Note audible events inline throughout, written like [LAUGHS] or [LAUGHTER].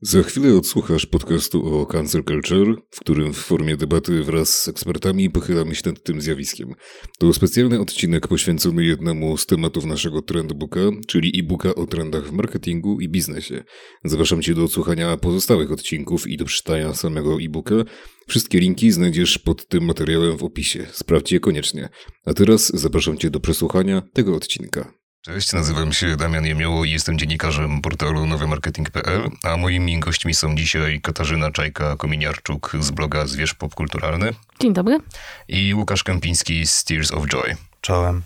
Za chwilę odsłuchasz podcastu o cancel culture, w którym w formie debaty wraz z ekspertami pochylamy się nad tym zjawiskiem. To specjalny odcinek poświęcony jednemu z tematów naszego trendbooka, czyli e-booka o trendach w marketingu i biznesie. Zapraszam Cię do odsłuchania pozostałych odcinków i do przeczytania samego e-booka. Wszystkie linki znajdziesz pod tym materiałem w opisie. Sprawdź je koniecznie. A teraz zapraszam Cię do przesłuchania tego odcinka. Cześć, nazywam się Damian Jemioło i jestem dziennikarzem portalu nowymarketing.pl, a moimi gośćmi są dzisiaj Katarzyna Czajka-Kominiarczuk z bloga Zwierz Popkulturalny. Dzień dobry. I Łukasz Kępiński z Tears of Joy. Czołem.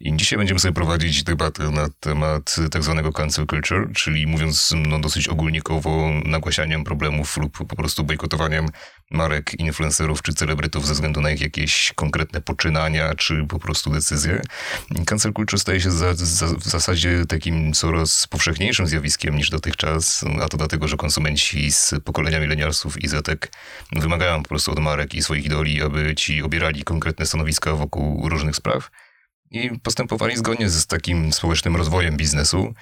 I dzisiaj będziemy sobie prowadzić debatę na temat tak zwanego cancel culture, czyli mówiąc no, dosyć ogólnikowo nagłaśnianiem problemów lub po prostu bojkotowaniem marek, influencerów czy celebrytów ze względu na ich jakieś konkretne poczynania czy po prostu decyzje. Cancel culture staje się za, za, w zasadzie takim coraz powszechniejszym zjawiskiem niż dotychczas, a to dlatego, że konsumenci z pokolenia milenialsów i zetek wymagają po prostu od marek i swoich idoli, aby ci obierali konkretne stanowiska wokół różnych spraw i postępowali zgodnie z takim społecznym rozwojem biznesu.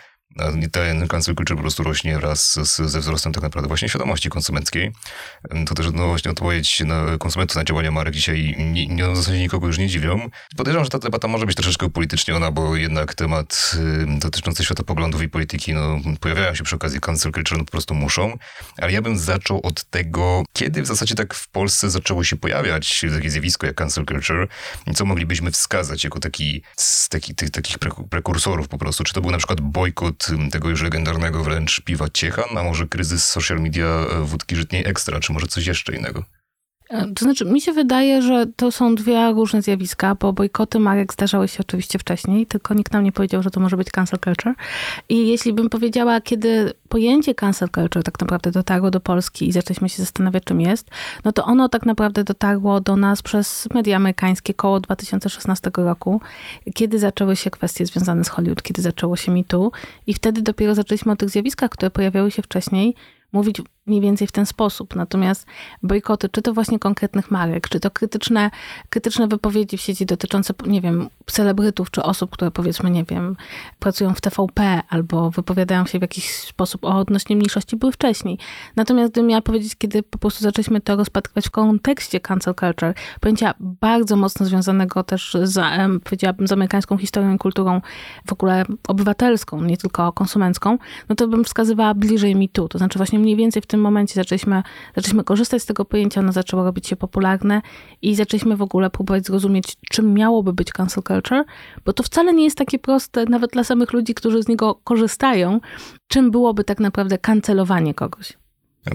Ten cancel culture po prostu rośnie wraz z, ze wzrostem tak naprawdę właśnie świadomości konsumenckiej. To też no właśnie odpowiedź na konsumentów na działania marek dzisiaj nie, nie, w zasadzie nikogo już nie dziwią. Podejrzewam, że ta debata może być troszeczkę upolityczniona, bo jednak temat dotyczący światopoglądów i polityki no, pojawiają się przy okazji cancel culture, no po prostu muszą. Ale ja bym zaczął od tego, kiedy w zasadzie tak w Polsce zaczęło się pojawiać takie zjawisko jak cancel culture i co moglibyśmy wskazać jako taki, taki tych, takich prekursorów po prostu. Czy to był na przykład bojkot tego już legendarnego wręcz piwa Ciechan, a może kryzys social media e, wódki żytniej ekstra, czy może coś jeszcze innego? E, to znaczy, mi się wydaje, że to są dwie różne zjawiska, bo bojkoty marek zdarzały się oczywiście wcześniej, tylko nikt nam nie powiedział, że to może być cancel culture. I jeśli bym powiedziała, kiedy pojęcie cancel culture tak naprawdę dotarło do Polski i zaczęliśmy się zastanawiać, czym jest, no to ono tak naprawdę dotarło do nas przez media amerykańskie koło 2016 roku, kiedy zaczęły się kwestie związane z Hollywood, kiedy zaczęło się mitu i wtedy dopiero zaczęliśmy o tych zjawiskach, które pojawiały się wcześniej, mówić mniej więcej w ten sposób. Natomiast bojkoty, czy to właśnie konkretnych marek, czy to krytyczne, krytyczne wypowiedzi w sieci dotyczące, nie wiem, celebrytów, czy osób, które powiedzmy, nie wiem, pracują w TVP albo wypowiadają się w jakiś sposób o odnośnie mniejszości, były wcześniej. Natomiast gdybym miała powiedzieć, kiedy po prostu zaczęliśmy to rozpatrywać w kontekście cancel culture, pojęcia bardzo mocno związanego też z, powiedziałabym, z amerykańską historią i kulturą w ogóle obywatelską, nie tylko konsumencką, no to bym wskazywała bliżej mi tu. To znaczy właśnie mniej więcej w tym momencie zaczęliśmy, zaczęliśmy korzystać z tego pojęcia, ono zaczęło robić się popularne i zaczęliśmy w ogóle próbować zrozumieć, czym miałoby być cancel culture, bo to wcale nie jest takie proste, nawet dla samych ludzi, którzy z niego korzystają, czym byłoby tak naprawdę kancelowanie kogoś.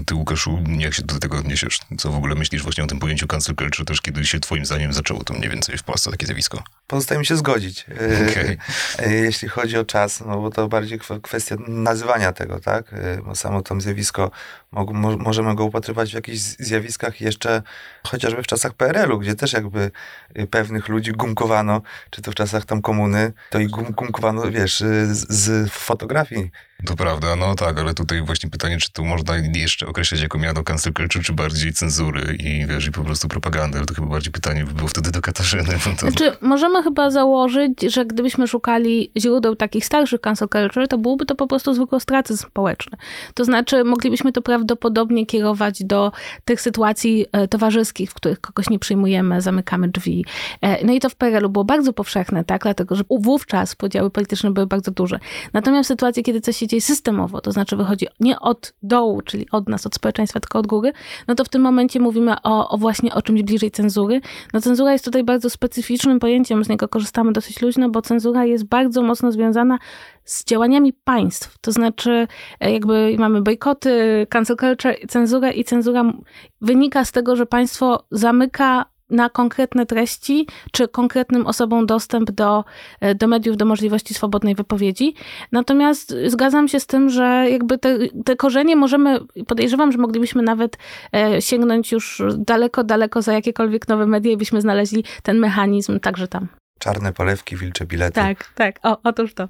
Ty, Łukaszu, jak się do tego odniesiesz? Co w ogóle myślisz właśnie o tym pojęciu cancel culture, też kiedy się twoim zdaniem zaczęło to mniej więcej w Polsce takie zjawisko? Pozostaje mi się zgodzić. E, okay. E, jeśli chodzi o czas, no bo to bardziej kwestia nazywania tego, tak? E, bo samo to zjawisko, możemy go upatrywać w jakichś zjawiskach jeszcze chociażby w czasach PRL-u, gdzie też jakby pewnych ludzi gumkowano, czy to w czasach tam komuny, to i gumkowano, wiesz, z, z fotografii to prawda, no tak, ale tutaj właśnie pytanie, czy to można jeszcze określać jako miano cancel culture, czy bardziej cenzury i wiesz, i po prostu propagandy, ale to chyba bardziej pytanie by było wtedy do Katarzyny. To... Znaczy, możemy chyba założyć, że gdybyśmy szukali źródeł takich starszych cancel culture, to byłoby to po prostu zwykły ostracyzm społeczny. To znaczy, moglibyśmy to prawdopodobnie kierować do tych sytuacji e, towarzyskich, w których kogoś nie przyjmujemy, zamykamy drzwi. E, no i to w PRL-u było bardzo powszechne, tak, dlatego, że wówczas podziały polityczne były bardzo duże. Natomiast w sytuacji, kiedy coś się dzieje systemowo, to znaczy wychodzi nie od dołu, czyli od nas, od społeczeństwa, tylko od góry, no to w tym momencie mówimy o, o właśnie o czymś bliżej cenzury. No cenzura jest tutaj bardzo specyficznym pojęciem, z niego korzystamy dosyć luźno, bo cenzura jest bardzo mocno związana z działaniami państw. To znaczy, e, jakby mamy bojkoty, cancel culture, cenzurę i cenzura wynika z tego, że państwo zamyka na konkretne treści, czy konkretnym osobom dostęp do, e, do mediów, do możliwości swobodnej wypowiedzi. Natomiast zgadzam się z tym, że jakby te, te korzenie możemy, podejrzewam, że moglibyśmy nawet e, sięgnąć już daleko, daleko za jakiekolwiek nowe media i byśmy znaleźli ten mechanizm także tam. Czarne polewki, wilcze bilety. Tak, tak, o, otóż to.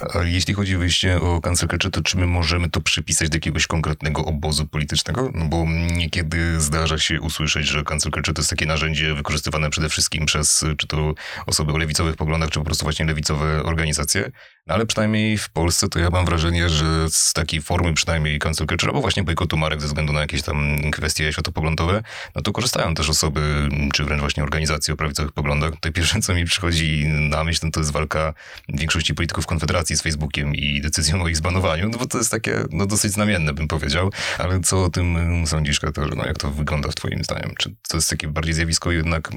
A jeśli chodzi wyjście o culture, to czy my możemy to przypisać do jakiegoś konkretnego obozu politycznego? No bo niekiedy zdarza się usłyszeć, że culture to jest takie narzędzie wykorzystywane przede wszystkim przez czy to osoby o lewicowych poglądach, czy po prostu właśnie lewicowe organizacje. No ale przynajmniej w Polsce to ja mam wrażenie, że z takiej formy przynajmniej culture, albo właśnie bojkotu marek ze względu na jakieś tam kwestie światopoglądowe, no to korzystają też osoby, czy wręcz właśnie organizacje o prawicowych poglądach. To pierwsze, co mi przychodzi na myśl, no to jest walka większości polityków Konfederacji z Facebookiem i decyzją o ich zbanowaniu, no bo to jest takie, no dosyć znamienne bym powiedział, ale co o tym sądzisz, Katarzyna? Jak to wygląda w twoim zdaniem? Czy to jest takie bardziej zjawisko jednak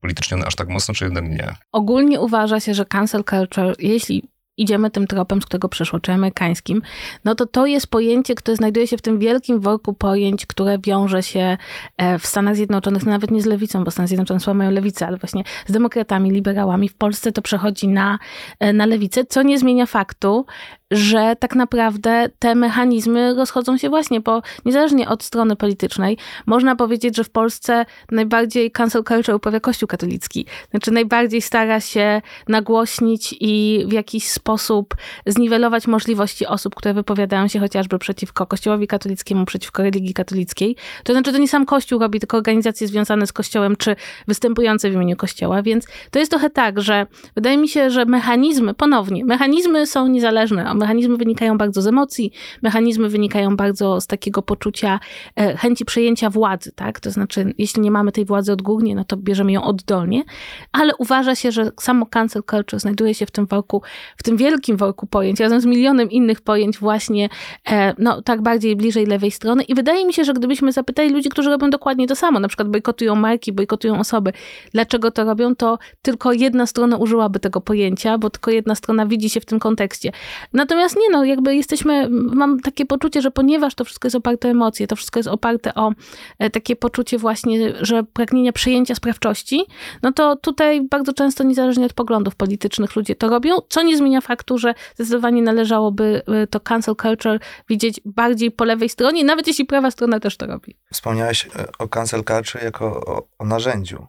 polityczne aż tak mocno, czy jednak nie? Ogólnie uważa się, że cancel culture, jeśli idziemy tym tropem, z którego przeszło, czy amerykańskim, no to to jest pojęcie, które znajduje się w tym wielkim worku pojęć, które wiąże się e, w Stanach Zjednoczonych, no nawet nie z lewicą, bo Stany Zjednoczone słabo mają lewicę, ale właśnie z demokratami, liberałami. W Polsce to przechodzi na, e, na lewicę, co nie zmienia faktu, że tak naprawdę te mechanizmy rozchodzą się właśnie, bo niezależnie od strony politycznej, można powiedzieć, że w Polsce najbardziej cancel culture uprawia Kościół katolicki. Znaczy najbardziej stara się nagłośnić i w jakiś sposób zniwelować możliwości osób, które wypowiadają się chociażby przeciwko Kościołowi katolickiemu, przeciwko religii katolickiej. To znaczy to nie sam Kościół robi, tylko organizacje związane z Kościołem, czy występujące w imieniu Kościoła, więc to jest trochę tak, że wydaje mi się, że mechanizmy, ponownie, mechanizmy są niezależne, mechanizmy wynikają bardzo z emocji, mechanizmy wynikają bardzo z takiego poczucia e, chęci przejęcia władzy, tak? To znaczy, jeśli nie mamy tej władzy odgórnie, no to bierzemy ją oddolnie, ale uważa się, że samo cancel culture znajduje się w tym worku, w tym wielkim worku pojęć, razem z milionem innych pojęć właśnie, e, no tak bardziej bliżej lewej strony i wydaje mi się, że gdybyśmy zapytali ludzi, którzy robią dokładnie to samo, na przykład bojkotują marki, bojkotują osoby, dlaczego to robią, to tylko jedna strona użyłaby tego pojęcia, bo tylko jedna strona widzi się w tym kontekście. Natomiast Natomiast nie, no jakby jesteśmy, mam takie poczucie, że ponieważ to wszystko jest oparte o emocje, to wszystko jest oparte o e, takie poczucie właśnie, że pragnienia przejęcia sprawczości, no to tutaj bardzo często niezależnie od poglądów politycznych ludzie to robią, co nie zmienia faktu, że zdecydowanie należałoby e, to cancel culture widzieć bardziej po lewej stronie, nawet jeśli prawa strona też to robi. Wspomniałeś e, o cancel culture jako o, o narzędziu.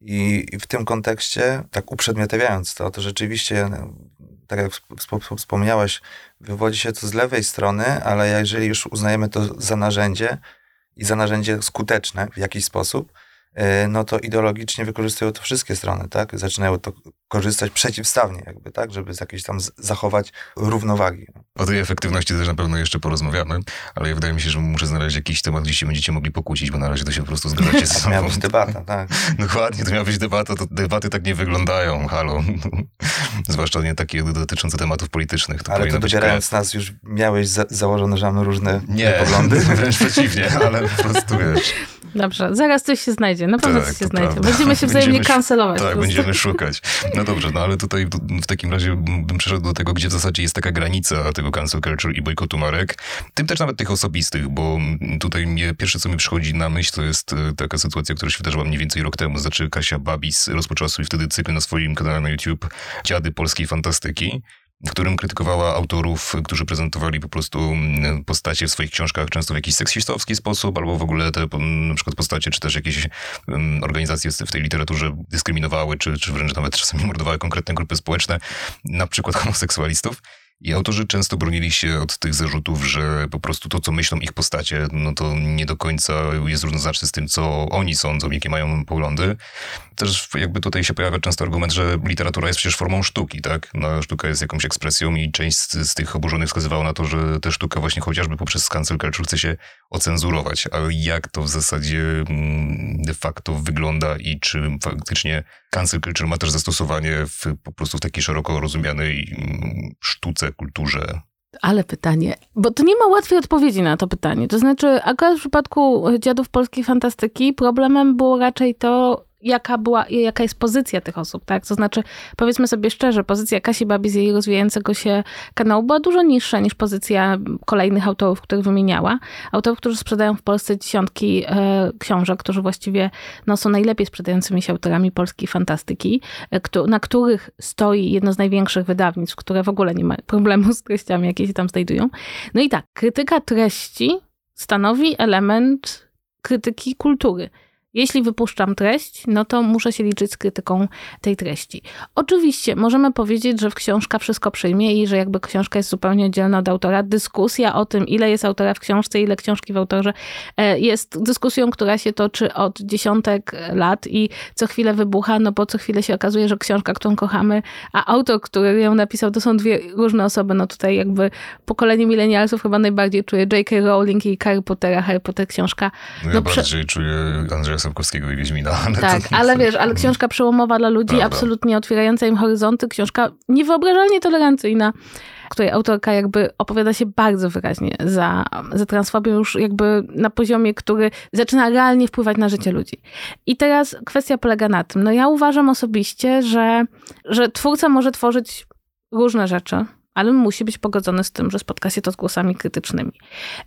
I, I w tym kontekście, tak uprzedmiotawiając to, to rzeczywiście tak jak wspomniałeś, wywodzi się to z lewej strony, ale jeżeli już uznajemy to za narzędzie i za narzędzie skuteczne w jakiś sposób, E, no to ideologicznie wykorzystują to wszystkie strony, tak? Zaczynają to korzystać przeciwstawnie, jakby, tak? Żeby z jakiejś tam zachować równowagi. O tej efektywności też na pewno jeszcze porozmawiamy, ale wydaje mi się, że muszę znaleźć jakiś temat, gdzie się będziecie mogli pokłócić, bo na razie to się po prostu zgadzacie [LAUGHS] z sobą. miała być debata, tak. [LAUGHS] Dokładnie, to miała być debata, to debaty tak nie wyglądają, halo. [LAUGHS] Zwłaszcza nie takie dotyczące tematów politycznych. To ale to dobierając nas już miałeś za założone, że mamy różne nie, poglądy? wręcz przeciwnie, ale po prostu wiesz... Dobrze, zaraz coś się znajdzie, na pewno tak, coś się znajdzie. Prawda. Będziemy się wzajemnie będziemy, kancelować. Tak, będziemy szukać. No dobrze, no ale tutaj w takim razie bym przeszedł do tego, gdzie w zasadzie jest taka granica tego cancel culture i bojkotu marek, tym też nawet tych osobistych, bo tutaj mnie, pierwsze co mi przychodzi na myśl, to jest e, taka sytuacja, która się wydarzyła mniej więcej rok temu. Znaczy Kasia Babis rozpoczęła swój wtedy cykl na swoim kanale na YouTube Dziady Polskiej Fantastyki w którym krytykowała autorów, którzy prezentowali po prostu mm, postacie w swoich książkach często w jakiś seksistowski sposób, albo w ogóle te na przykład postacie, czy też jakieś mm, organizacje w tej literaturze dyskryminowały, czy, czy wręcz nawet czasami mordowały konkretne grupy społeczne, na przykład [LAUGHS] homoseksualistów. I autorzy często bronili się od tych zarzutów, że po prostu to, co myślą ich postacie, no to nie do końca jest równoznaczne z tym, co oni sądzą, jakie mają poglądy. Też jakby tutaj się pojawia często argument, że literatura jest przecież formą sztuki, tak? No, sztuka jest jakąś ekspresją i część z, z tych oburzonych wskazywała na to, że ta sztuka właśnie chociażby poprzez cancel culture chce się ocenzurować. Ale jak to w zasadzie mm, de facto wygląda i czy faktycznie cancel culture ma też zastosowanie w, po prostu w takiej szeroko rozumianej mm, sztuce, kulturze? Ale pytanie, bo to nie ma łatwej odpowiedzi na to pytanie. To znaczy, akurat w przypadku dziadów polskiej fantastyki problemem było raczej to, jaka była, jaka jest pozycja tych osób, tak? To znaczy, powiedzmy sobie szczerze, pozycja Kasi Babi z jej rozwijającego się kanału była dużo niższa niż pozycja kolejnych autorów, których wymieniała. Autorów, którzy sprzedają w Polsce dziesiątki e, książek, którzy właściwie no, są najlepiej sprzedającymi się autorami polskiej fantastyki, e, na których stoi jedno z największych wydawnictw, które w ogóle nie ma problemu z treściami, jakie się tam znajdują. No i tak, krytyka treści stanowi element krytyki kultury Jeśli wypuszczam treść, no to muszę się liczyć z krytyką tej treści. Oczywiście możemy powiedzieć, że w książka wszystko przyjmie i że jakby książka jest zupełnie oddzielna od autora. Dyskusja o tym, ile jest autora w książce, ile książki w autorze, e, jest dyskusją, która się toczy od dziesiątek lat i co chwilę wybucha, no bo co chwilę się okazuje, że książka, którą kochamy, a autor, który ją napisał, to są dwie różne osoby. No tutaj jakby pokolenie milenialsów chyba najbardziej czuje J.K. Rowling i Harry Pottera, Harry Potter książka. No, ja bardziej czuję Andrzeja Sapkowskiego i Wiedźmina. Ale tak, ale wiesz, ale książka przełomowa dla ludzi, Prawda. absolutnie otwierająca im horyzonty, książka niewyobrażalnie tolerancyjna, której autorka jakby opowiada się bardzo wyraźnie za, za transfobią już jakby na poziomie, który zaczyna realnie wpływać na życie ludzi. I teraz kwestia polega na tym, no ja uważam osobiście, że, że twórca może tworzyć różne rzeczy, ale musi być pogodzony z tym, że spotka się to z głosami krytycznymi.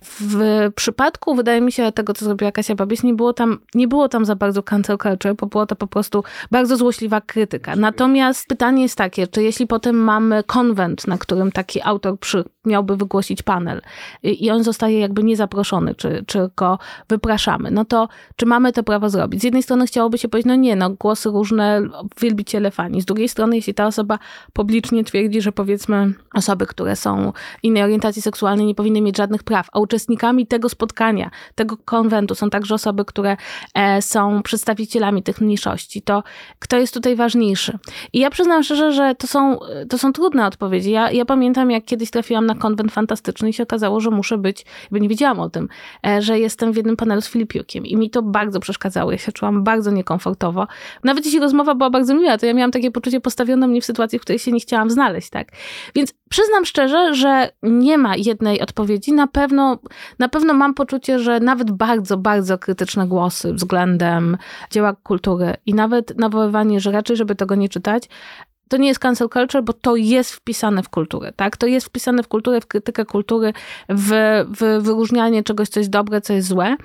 W przypadku, wydaje mi się, tego, co zrobiła Kasia Babiś, nie było tam, nie było tam za bardzo cancel culture, bo była to po prostu bardzo złośliwa krytyka. Natomiast pytanie jest takie, czy jeśli potem mamy konwent, na którym taki autor przy, miałby wygłosić panel i on zostaje jakby niezaproszony, czy, czy go wypraszamy, no to czy mamy to prawo zrobić? Z jednej strony chciałoby się powiedzieć, no nie, no głosy różne, wielbiciele fani. Z drugiej strony, jeśli ta osoba publicznie twierdzi, że powiedzmy osoby, które są innej orientacji seksualnej nie powinny mieć żadnych praw, a uczestnikami tego spotkania, tego konwentu są także osoby, które e, są przedstawicielami tych mniejszości, to kto jest tutaj ważniejszy? I ja przyznam szczerze, że to są, to są trudne odpowiedzi. Ja, ja pamiętam, jak kiedyś trafiłam na konwent fantastyczny i się okazało, że muszę być, bo nie wiedziałam o tym, e, że jestem w jednym panelu z Filipiukiem i mi to bardzo przeszkadzało. Ja się czułam bardzo niekomfortowo. Nawet jeśli rozmowa była bardzo miła, to ja miałam takie poczucie postawiono mnie w sytuacji, w której się nie chciałam znaleźć, tak? Więc Przyznam szczerze, że nie ma jednej odpowiedzi. Na pewno, na pewno mam poczucie, że nawet bardzo, bardzo krytyczne głosy względem dzieła kultury i nawet nawoływanie, że raczej, żeby tego nie czytać, to nie jest cancel culture, bo to jest wpisane w kulturę, tak? To jest wpisane w kulturę, w krytykę kultury, w, w wyróżnianie czegoś, co jest dobre, co jest złe.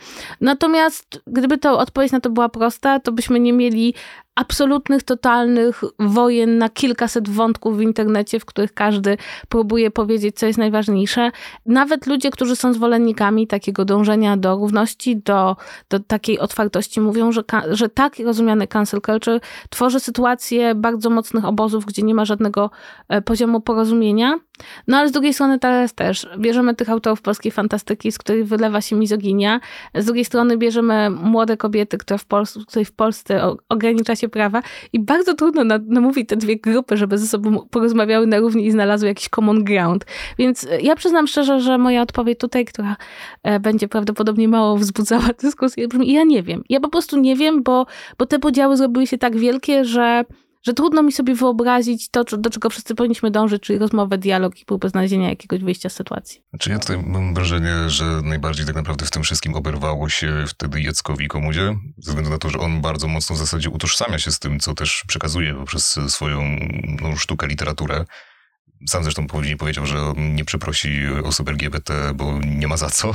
Natomiast gdyby to odpowiedź na to była prosta, to byśmy nie mieli absolutnych, totalnych wojen na kilkaset wątków w internecie, w których każdy próbuje powiedzieć, co jest najważniejsze. Nawet ludzie, którzy są zwolennikami takiego dążenia do równości, do, do takiej otwartości, mówią, że, że tak rozumiany cancel culture tworzy sytuację bardzo mocnych obozów, gdzie nie ma żadnego e, poziomu porozumienia. No ale z drugiej strony teraz też bierzemy tych autorów polskiej fantastyki, z których wylewa się mizoginia. Z drugiej strony bierzemy młode kobiety, które w, w Polsce ogranicza się prawa i bardzo trudno namówić te dwie grupy, żeby ze sobą porozmawiały na równi i znalazły jakiś common ground. Więc e, ja przyznam szczerze, że moja odpowiedź tutaj, która e, będzie prawdopodobnie mało wzbudzała [LAUGHS] dyskusję, brzmi, ja nie wiem. Ja po prostu nie wiem, bo, bo te podziały zrobiły się tak wielkie, że że trudno mi sobie wyobrazić to, do czego wszyscy powinniśmy dążyć, czyli rozmowę, dialog i próbę znalezienia jakiegoś wyjścia z sytuacji. Czy ja tutaj mam wrażenie, że najbardziej tak naprawdę w tym wszystkim oberwało się wtedy Jackowi Komudzie, ze względu na to, że on bardzo mocno w zasadzie utożsamia się z tym, co też przekazuje poprzez swoją no, sztukę, literaturę. Sam zresztą później powiedział, że nie przeprosi osób LGBT, bo nie ma za co.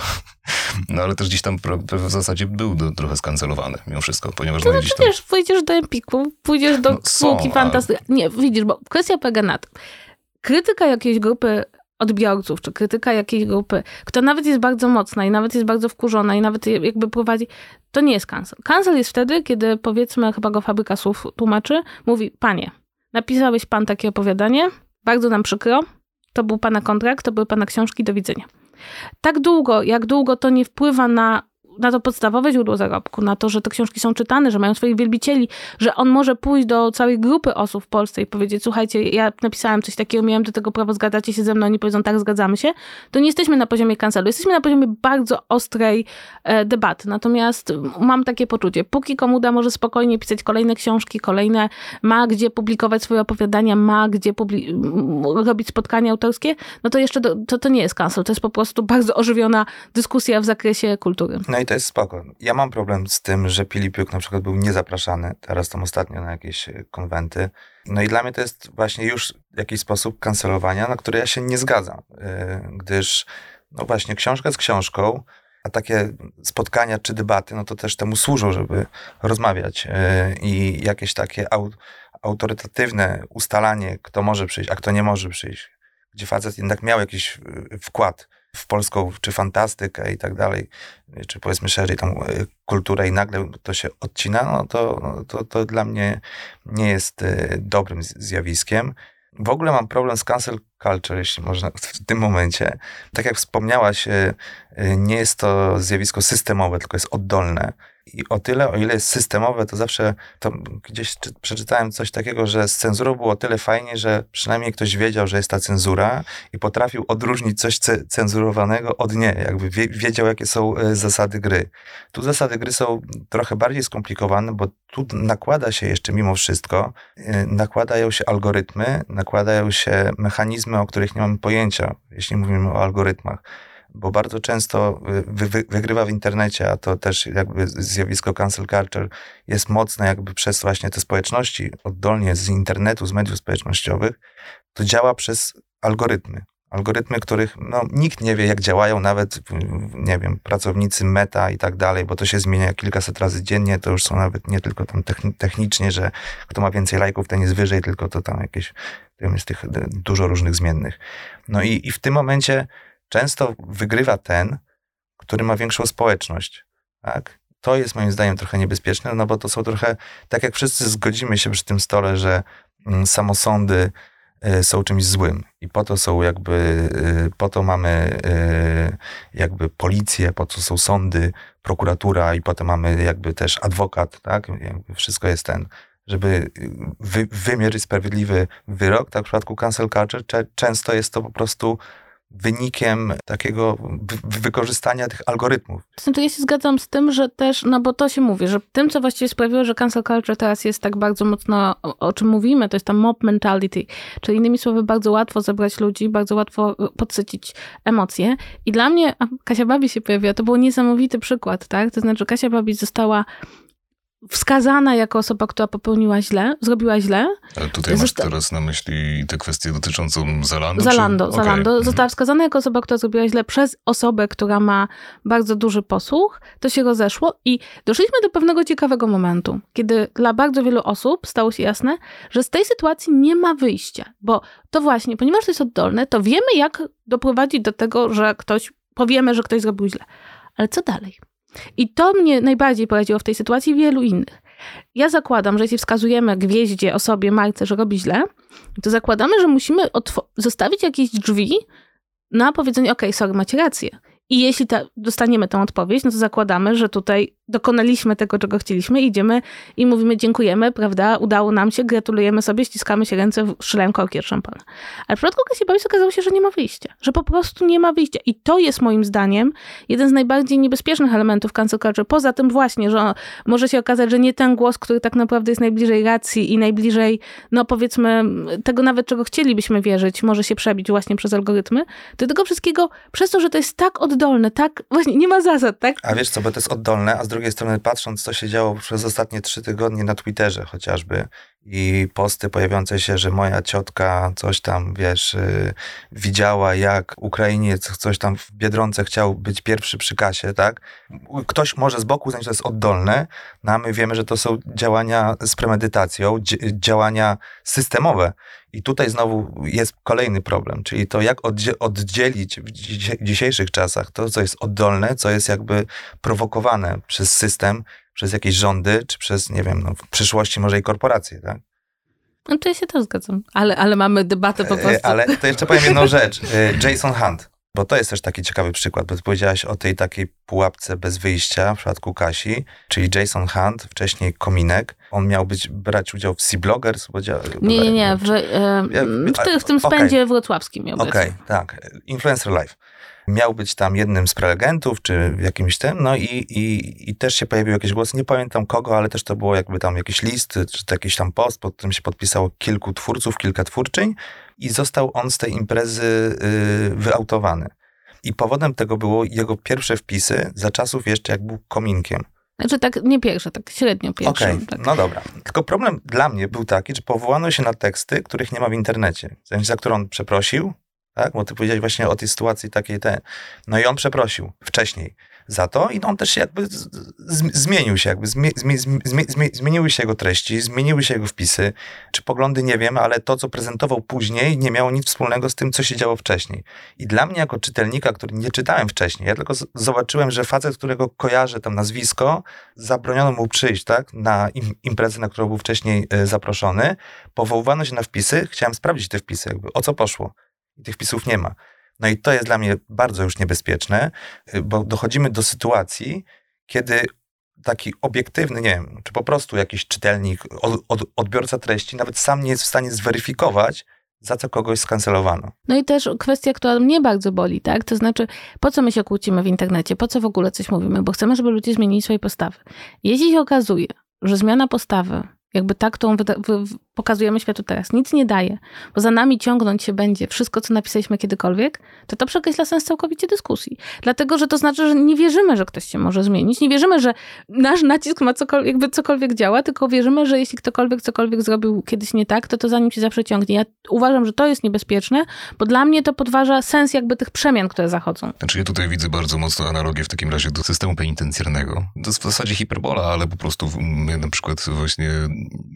No ale też gdzieś tam w zasadzie był do, trochę skancelowany mimo wszystko, ponieważ... To no, znaczy, tam... wiesz, pójdziesz do Empiku, pójdziesz do no, spółki fantastycznej. Nie, widzisz, bo kwestia polega na tym. Krytyka jakiejś grupy odbiorców, czy krytyka jakiejś grupy, kto nawet jest bardzo mocna i nawet jest bardzo wkurzona i nawet jakby prowadzi, to nie jest cancel. Cancel jest wtedy, kiedy powiedzmy, chyba go fabryka słów tłumaczy, mówi, panie, napisałeś pan takie opowiadanie, bardzo nam przykro. To był pana kontrakt, to były pana książki, do widzenia. Tak długo, jak długo to nie wpływa na na to podstawowe źródło zarobku, na to, że te książki są czytane, że mają swoich wielbicieli, że on może pójść do całej grupy osób w Polsce i powiedzieć, słuchajcie, ja napisałem coś takiego, miałem do tego prawo, zgadzacie się ze mną, oni powiedzą, tak, zgadzamy się, to nie jesteśmy na poziomie kancelu, jesteśmy na poziomie bardzo ostrej e, debaty. Natomiast mam takie poczucie, póki Komuda może spokojnie pisać kolejne książki, kolejne, ma gdzie publikować swoje opowiadania, ma gdzie robić spotkania autorskie, no to jeszcze do, to, to nie jest kancel, to jest po prostu bardzo ożywiona dyskusja w zakresie kultury. No i to jest spoko. Ja mam problem z tym, że Pilipiuk na przykład był niezapraszany teraz tam ostatnio na jakieś e, konwenty. No i dla mnie to jest właśnie już jakiś sposób kancelowania, na który ja się nie zgadzam, e, gdyż no właśnie książka z książką, a takie spotkania czy debaty, no to też temu służą, żeby rozmawiać e, i jakieś takie autorytatywne ustalanie, kto może przyjść, a kto nie może przyjść, gdzie facet jednak miał jakiś wkład w polską, czy fantastykę i tak dalej, czy powiedzmy szerzej tą e, kulturę i nagle to się odcina, no to, to, to dla mnie nie jest e, dobrym zjawiskiem. W ogóle mam problem z cancel culture, jeśli można [LAUGHS] w tym momencie. Tak jak wspomniałaś, e, nie jest to zjawisko systemowe, tylko jest oddolne. I o tyle, o ile jest systemowe, to zawsze to gdzieś przeczytałem coś takiego, że z cenzurą było tyle fajnie, że przynajmniej ktoś wiedział, że jest ta cenzura i potrafił odróżnić coś cenzurowanego od nie, jakby wiedział, jakie są e, zasady gry. Tu zasady gry są trochę bardziej skomplikowane, bo tu nakłada się jeszcze mimo wszystko, e, nakładają się algorytmy, nakładają się mechanizmy, o których nie mamy pojęcia, jeśli mówimy o algorytmach bo bardzo często y, wy, wy, wygrywa w internecie, a to też jakby zjawisko cancel culture jest mocne jakby przez właśnie te społeczności, oddolnie z internetu, z mediów społecznościowych, to działa przez algorytmy. Algorytmy, których no, nikt nie wie, jak działają, nawet, nie wiem, pracownicy meta i tak dalej, bo to się zmienia kilkaset razy dziennie, to już są nawet nie tylko tam technicznie, że kto ma więcej lajków, ten jest wyżej, tylko to tam jakieś, tam jest tych dużo różnych zmiennych. No i, i w tym momencie często wygrywa ten, który ma większą społeczność. Tak? To jest moim zdaniem trochę niebezpieczne, no bo to są trochę, tak jak wszyscy zgodzimy się przy tym stole, że mm, samosądy y, są czymś złym i po to są jakby, y, po to mamy y, jakby policję, po to są sądy, prokuratura i potem mamy jakby też adwokat, tak? Wszystko jest ten, żeby wy, wymierzyć sprawiedliwy wyrok, tak w przypadku cancel culture często jest to po prostu wynikiem takiego wykorzystania tych algorytmów. To ja się zgadzam z tym, że też, no bo to się mówi, że tym, co właściwie sprawiło, że cancel culture teraz jest tak bardzo mocno, o, czym mówimy, to jest ta mob mentality, czyli innymi słowy bardzo łatwo zebrać ludzi, bardzo łatwo e, podsycić emocje i dla mnie, Kasia Babi się pojawiła, to był niesamowity przykład, tak? To znaczy Kasia Babi została wskazana jako osoba, która popełniła źle, zrobiła źle. Ale tutaj masz teraz na myśli tę kwestię dotyczącą Zalando? Zalando, czy... Zalando. Okay. Została wskazana jako osoba, która zrobiła źle przez osobę, która ma bardzo duży posłuch. To się rozeszło i doszliśmy do pewnego ciekawego momentu, kiedy dla bardzo wielu osób stało się jasne, że z tej sytuacji nie ma wyjścia, bo to właśnie, ponieważ to jest oddolne, to wiemy, jak doprowadzić do tego, że ktoś, powiemy, że ktoś zrobił źle. Ale co dalej? I to mnie najbardziej poradziło w tej sytuacji wielu innych. Ja zakładam, że jeśli wskazujemy gwieździe, osobie, marce, że robi źle, to zakładamy, że musimy zostawić jakieś drzwi na powiedzenie, ok, sorry, macie rację. I jeśli ta, dostaniemy tę odpowiedź, no to zakładamy, że tutaj dokonaliśmy tego, czego chcieliśmy, idziemy i mówimy dziękujemy, prawda, udało nam się, gratulujemy sobie, ściskamy się ręce, strzelają korki od szampana. Ale w przypadku Cassie Boyce okazało się, że nie ma wyjścia, że po prostu nie ma wyjścia. I to jest moim zdaniem jeden z najbardziej niebezpiecznych elementów cancel culture. Poza tym właśnie, że może się okazać, że nie ten głos, który tak naprawdę jest najbliżej racji i najbliżej, no powiedzmy, tego nawet, czego chcielibyśmy wierzyć, może się przebić właśnie przez algorytmy, do tego wszystkiego, przez to, że to jest tak oddolne, tak, właśnie nie ma zasad, tak? A wiesz co, bo to jest oddolne, a z drugiej strony patrząc, co się działo przez ostatnie trzy tygodnie na Twitterze chociażby i posty pojawiające się, że moja ciotka coś tam, wiesz, yy, widziała, jak Ukrainiec coś tam w Biedronce chciał być pierwszy przy kasie, tak? Ktoś może z boku uznać, że to jest oddolne, no a my wiemy, że to są działania z premedytacją, działania systemowe. I tutaj znowu jest kolejny problem, czyli to, jak oddzielić w dzisiejszych czasach to, co jest oddolne, co jest jakby prowokowane przez system, przez jakieś rządy, czy przez, nie wiem, no, w przyszłości może i korporacje, tak? No to ja się też zgadzam, ale, ale mamy debatę po e, prostu. Ale to jeszcze powiem jedną rzecz. E, Jason Hunt, bo to jest też taki ciekawy przykład, bo ty powiedziałaś o tej takiej pułapce bez wyjścia w przypadku Kasi, czyli Jason Hunt, wcześniej Kominek. On miał być, brać udział w Sea Bloggers. Nie, nie, nie. W, e, w, w tym spędzie okay. wrocławskim miał Okej, okay, tak. Influencer Live miał być tam jednym z prelegentów, czy w jakimś tym, no i, i, i też się pojawił jakiś głos, nie pamiętam kogo, ale też to było jakby tam jakiś list, czy to jakiś tam post, pod którym się podpisało kilku twórców, kilka twórczyń i został on z tej imprezy yy, wyautowany. I powodem tego było jego pierwsze wpisy za czasów jeszcze jak był kominkiem. Znaczy tak, nie pierwsze, tak średnio pierwsze. Okej, okay, tak. no dobra. Tylko problem dla mnie był taki, że powołano się na teksty, których nie ma w internecie. Za którą on przeprosił, tak? Bo ty powiedziałeś właśnie o tej sytuacji takiej, te. No i on przeprosił wcześniej. za to i on też się jakby zmienił się, jakby zmie, zmie, zmie, zmieniły się jego treści, zmieniły się jego wpisy, czy poglądy nie wiem, ale to, co prezentował później, nie miało nic wspólnego z tym, co się działo wcześniej. I dla mnie, jako czytelnika, który nie czytałem wcześniej, ja tylko zobaczyłem, że facet, którego kojarzę tam nazwisko, zabroniono mu przyjść, tak, na im, imprezę, na którą był wcześniej y, zaproszony, powoływano się na wpisy, chciałem sprawdzić te wpisy, jakby o co poszło. I tych wpisów nie ma. No i to jest dla mnie bardzo już niebezpieczne, y, bo dochodzimy do sytuacji, kiedy taki obiektywny, nie wiem, czy po prostu jakiś czytelnik, od, od, odbiorca treści nawet sam nie jest w stanie zweryfikować, za co kogoś skancelowano. No i też kwestia, która mnie bardzo boli, tak? To znaczy, po co my się kłócimy w internecie? Po co w ogóle coś mówimy? Bo chcemy, żeby ludzie zmienili swoje postawy. Jeśli się okazuje, że zmiana postawy jakby tak, którą pokazujemy światu teraz, nic nie daje, bo za nami ciągnąć się będzie wszystko, co napisaliśmy kiedykolwiek, to to przekreśla sens całkowicie dyskusji. Dlatego, że to znaczy, że nie wierzymy, że ktoś się może zmienić, nie wierzymy, że nasz nacisk ma cokolwiek, jakby cokolwiek działa, tylko wierzymy, że jeśli ktokolwiek cokolwiek zrobił kiedyś nie tak, to to za nim się zawsze ciągnie. Ja uważam, że to jest niebezpieczne, bo dla mnie to podważa sens jakby tych przemian, które zachodzą. Znaczy ja tutaj widzę bardzo mocno analogię w takim razie do systemu penitencjarnego. To jest w zasadzie hiperbola, ale po prostu my na przykład właśnie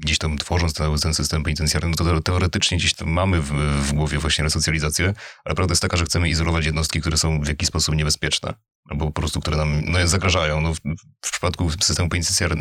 gdzieś tam tworząc ten, system penitencjarny, no to teoretycznie gdzieś tam mamy w, w głowie właśnie resocjalizację, ale prawda jest taka, że chcemy izolować jednostki, które są w jakiś sposób niebezpieczne albo po prostu, które nam no, zagrażają. No, w, w przypadku systemu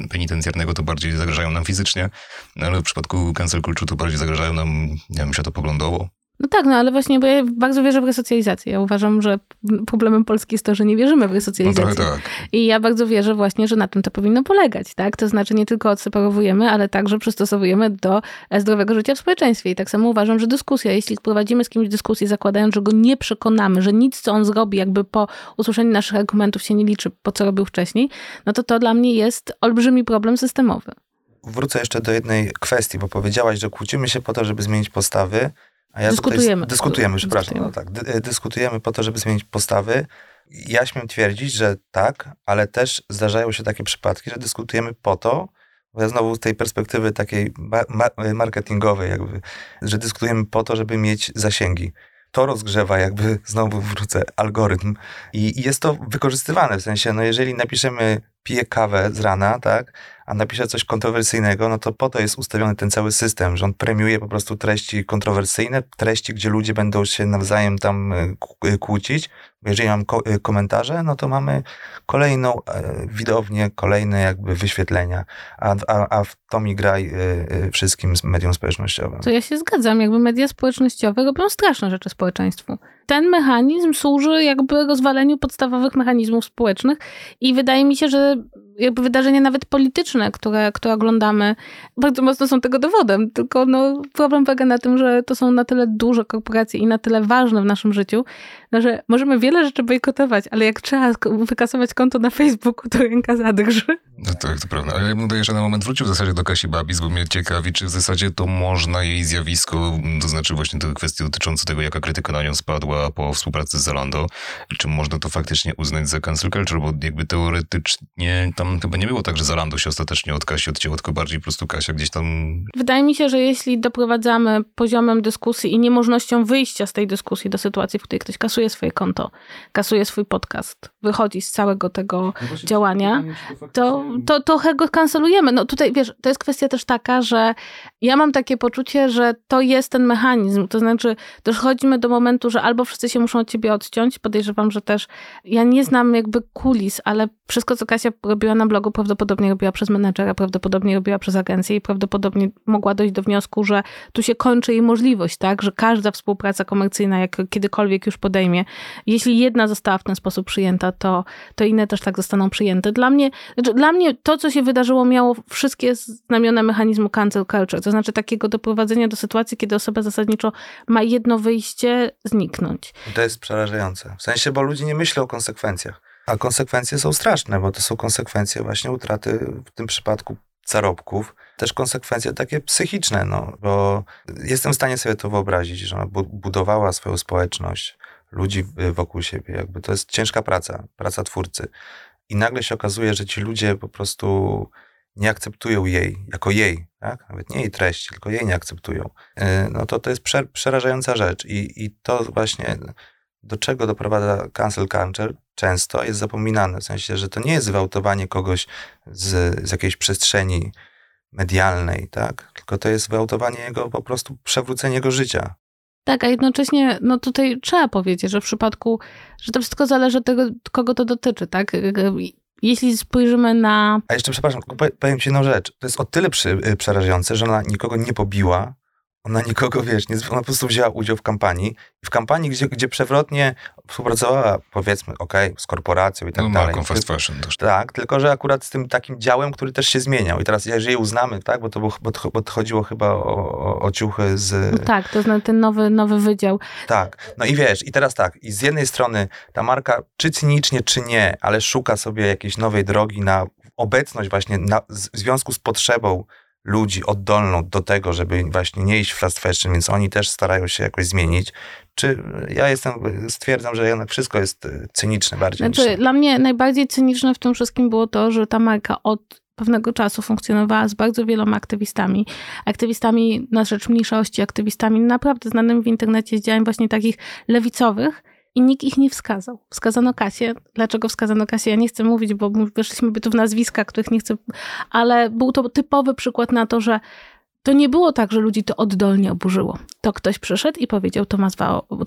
penitencjarnego to bardziej zagrażają nam fizycznie, no, ale w przypadku cancel culture to bardziej zagrażają nam, nie wiem, światopoglądowo. No tak, no ale właśnie, bo ja bardzo wierzę w resocjalizację. Ja uważam, że problemem Polski jest to, że nie wierzymy w resocjalizację. No tak. I ja bardzo wierzę właśnie, że na tym to powinno polegać, tak? To znaczy nie tylko odseparowujemy, ale także przystosowujemy do zdrowego życia w społeczeństwie. I tak samo uważam, że dyskusja, jeśli prowadzimy z kimś dyskusję, zakładając, że go nie przekonamy, że nic, co on zrobi, jakby po usłyszeniu naszych argumentów się nie liczy, po co robił wcześniej, no to to dla mnie jest olbrzymi problem systemowy. Wrócę jeszcze do jednej kwestii, bo powiedziałaś, że kłócimy się po to, żeby zmienić postawy, ja dyskutujemy. Tutaj, dyskutujemy, przepraszam. No tak, dy, dyskutujemy po to, żeby zmienić postawy. Ja śmiem twierdzić, że tak, ale też zdarzają się takie przypadki, że dyskutujemy po to, bo ja znowu z tej perspektywy takiej marketingowej, jakby, że dyskutujemy po to, żeby mieć zasięgi. To rozgrzewa, jakby [LAUGHS] znowu wrócę, algorytm. I, i jest to wykorzystywane, w sensie, no jeżeli napiszemy piję kawę z rana, tak, a napisze coś kontrowersyjnego, no to po to jest ustawiony ten cały system, że on premiuje po prostu treści kontrowersyjne, treści, gdzie ludzie będą się nawzajem tam e, e, kłócić. Jeżeli mam ko e, komentarze, no to mamy kolejną widownię, kolejne jakby wyświetlenia, a, a, a w to mi graj wszystkim mediom społecznościowym. To ja się zgadzam, jakby media społecznościowe robią straszne rzeczy społeczeństwu ten mechanizm służy jakby rozwaleniu podstawowych mechanizmów społecznych i wydaje mi się, że jakby wydarzenia nawet polityczne, które, które oglądamy, bardzo mocno są tego dowodem. Tylko no, problem polega na tym, że to są na tyle duże korporacje i na tyle ważne w naszym życiu, no, że możemy wiele rzeczy bojkotować, ale jak trzeba wykasować konto na Facebooku, to ręka zadrży. No tak, to prawda. Ale ja bym że na moment wrócił w zasadzie do Kasi Babis, bo mnie ciekawi, czy w zasadzie to można jej zjawisko, to znaczy właśnie te kwestie dotyczące tego, jaka krytyka na nią spadła po współpracy z Zalando, czy można to faktycznie uznać za cancel culture, bo jakby teoretycznie tam chyba nie było tak, że Zalando się ostatecznie od Kasi odcięło, tylko bardziej po prostu Kasia gdzieś tam... Wydaje mi się, że jeśli doprowadzamy poziomem dyskusji i niemożnością wyjścia z tej dyskusji do sytuacji, w której ktoś kasuje swoje konto, kasuje swój podcast, wychodzi z całego tego no działania, to, to, to trochę go kancelujemy. No tutaj, wiesz, to jest kwestia też taka, że ja mam takie poczucie, że to jest ten mechanizm, to znaczy dochodzimy do momentu, że albo wszyscy się muszą od ciebie odciąć, podejrzewam, że też ja nie znam jakby kulis, ale wszystko, co Kasia robiła na blogu, prawdopodobnie robiła przez menedżera, prawdopodobnie robiła przez agencję i prawdopodobnie mogła dojść do wniosku, że tu się kończy jej możliwość, tak, że każda współpraca komercyjna, jak kiedykolwiek już podejmie, jeśli jedna została w ten sposób przyjęta, to, to inne też tak zostaną przyjęte. Dla mnie, znaczy dla mnie to, co się wydarzyło, miało wszystkie znamiona mechanizmu cancel culture, to znaczy takiego doprowadzenia do sytuacji, kiedy osoba zasadniczo ma jedno wyjście zniknąć. To jest przerażające. W sensie, bo ludzie nie myślą o konsekwencjach. A konsekwencje są straszne, bo to są konsekwencje właśnie utraty w tym przypadku zarobków, też konsekwencje takie psychiczne, no, bo jestem w stanie sobie to wyobrazić, że ona budowała swoją społeczność, ludzi wokół siebie, jakby to jest ciężka praca, praca twórcy. I nagle się okazuje, że ci ludzie po prostu nie akceptują jej, jako jej, tak? Nawet nie jej treści, tylko jej nie akceptują. E, no to to jest przerażająca rzecz i, i to właśnie do czego doprowadza cancel culture, często jest zapominane. W sensie, że to nie jest wyautowanie kogoś z, z jakiejś przestrzeni medialnej, tak? Tylko to jest wyautowanie jego, po prostu przewrócenie jego życia. Tak, a jednocześnie, no tutaj trzeba powiedzieć, że w przypadku, że to wszystko zależy od tego, kogo to dotyczy, tak? Jeśli spojrzymy na... A jeszcze, przepraszam, powiem ci jedną rzecz. To jest o tyle przy, y, przerażające, że ona nikogo nie pobiła, ona nikogo, wiesz, nie, ona po prostu wzięła udział w kampanii. W kampanii, gdzie, gdzie przewrotnie współpracowała, powiedzmy, ok, z korporacją i tak no, dalej. Marką fast fashion też. Tak, tylko że akurat z tym takim działem, który też się zmieniał. I teraz, jeżeli uznamy, tak, bo to, było, bo to, bo to chodziło chyba o, o, o ciuchy z... No tak, to znaczy ten nowy, nowy wydział. Tak, no i wiesz, i teraz tak, i z jednej strony ta marka, czy cynicznie, czy nie, ale szuka sobie jakiejś nowej drogi na obecność właśnie na, w związku z potrzebą ludzi oddolną do tego, żeby właśnie nie iść w fast fashion, więc oni też starają się jakoś zmienić. Czy ja jestem, stwierdzam, że jednak wszystko jest e, cyniczne bardziej znaczy, niż... Dla mnie najbardziej cyniczne w tym wszystkim było to, że ta marka od pewnego czasu funkcjonowała z bardzo wieloma aktywistami. Aktywistami na rzecz mniejszości, aktywistami naprawdę znanymi w internecie z działań właśnie takich lewicowych, i nikt ich nie wskazał. Wskazano Kasię. Dlaczego wskazano Kasię? Ja nie chcę mówić, bo weszliśmy by tu w nazwiska, których nie chcę, ale był to typowy przykład na to, że to nie było tak, że ludzi to oddolnie oburzyło. To ktoś przyszedł i powiedział, Tomasz,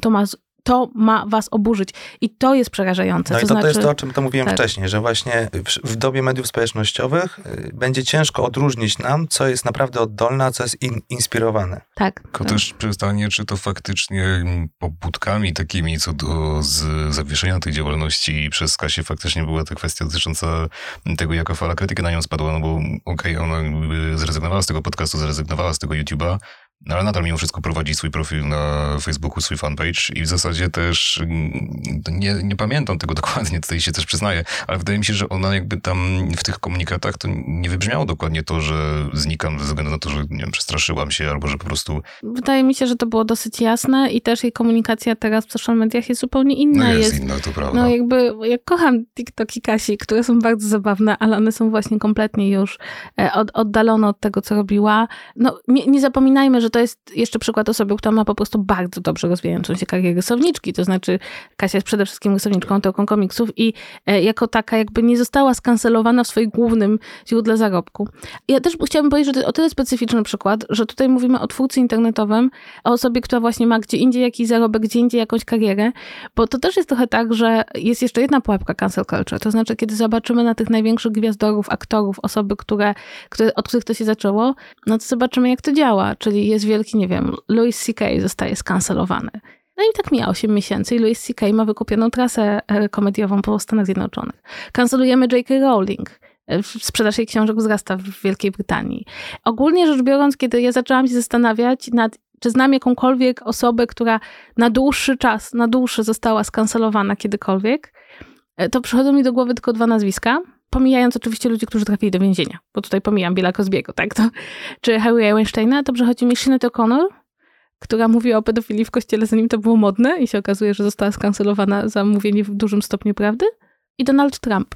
Tomasz to ma was oburzyć. I to jest przerażające. No to i to, znaczy, to jest to, o czym to mówiłem tak. wcześniej, że właśnie w, w, dobie mediów społecznościowych y, będzie ciężko odróżnić nam, co jest naprawdę oddolne, a co jest in, inspirowane. Tak. Tylko też pytanie, czy to faktycznie pobudkami takimi co do z zawieszenia tej działalności przez Kasię faktycznie była ta kwestia dotycząca tego, jaka fala krytyki na nią spadła, no bo okej, okay, ona zrezygnowała z tego podcastu, zrezygnowała z tego YouTube'a, no ale nadal mimo wszystko prowadzi swój profil na Facebooku, swój fanpage i w zasadzie też mm, nie, nie pamiętam tego [LAUGHS] dokładnie, tutaj się też przyznaję, ale wydaje mi się, że ona jakby tam w tych komunikatach to nie wybrzmiało dokładnie to, że znikam ze względu na to, że nie wiem, przestraszyłam się albo że po prostu... Wydaje mi się, że to było dosyć jasne i też jej komunikacja teraz w social mediach jest zupełnie inna. No jest, jest inna, to prawda. No jakby, ja kocham TikToki Kasi, które są bardzo zabawne, ale one są właśnie kompletnie już e, od, oddalone od tego, co robiła. No nie, nie zapominajmy, że to jest jeszcze przykład osoby, która ma po prostu bardzo dobrze rozwijającą się karierę rysowniczki. To znaczy, Kasia jest przede wszystkim rysowniczką, autorką komiksów i e, jako taka jakby nie została skancelowana w swoim głównym źródle zarobku. Ja też chciałabym powiedzieć, że to jest o tyle specyficzny przykład, że tutaj mówimy o twórcy internetowym, o osobie, która właśnie ma gdzie indziej jakiś zarobek, gdzie indziej jakąś karierę, bo to też jest trochę tak, że jest jeszcze jedna pułapka cancel culture. To znaczy, kiedy zobaczymy na tych największych gwiazdorów, aktorów, osoby, które, które, od których to się zaczęło, no to zobaczymy, jak to działa. Czyli jest wielki, nie wiem, Louis C.K. zostaje skancelowany. No i tak mija 8 miesięcy i Louis C.K. ma wykupioną trasę e, komediową po Stanach Zjednoczonych. Kancelujemy J.K. Rowling. E, sprzedaż jej książek wzrasta w Wielkiej Brytanii. Ogólnie rzecz biorąc, kiedy ja zaczęłam się zastanawiać nad czy znam jakąkolwiek osobę, która na dłuższy czas, na dłuższy została skancelowana kiedykolwiek, e, to przychodzą mi do głowy tylko dwa nazwiska pomijając oczywiście ludzi, którzy trafili do więzienia, bo tutaj pomijam Billa Cosbiego, tak, to, czy Harry Weinsteina, to przychodzi mi Sinead O'Connor, która mówiła o pedofilii w kościele, zanim to było modne i się okazuje, że została skancelowana za mówienie w dużym stopniu prawdy, i Donald Trump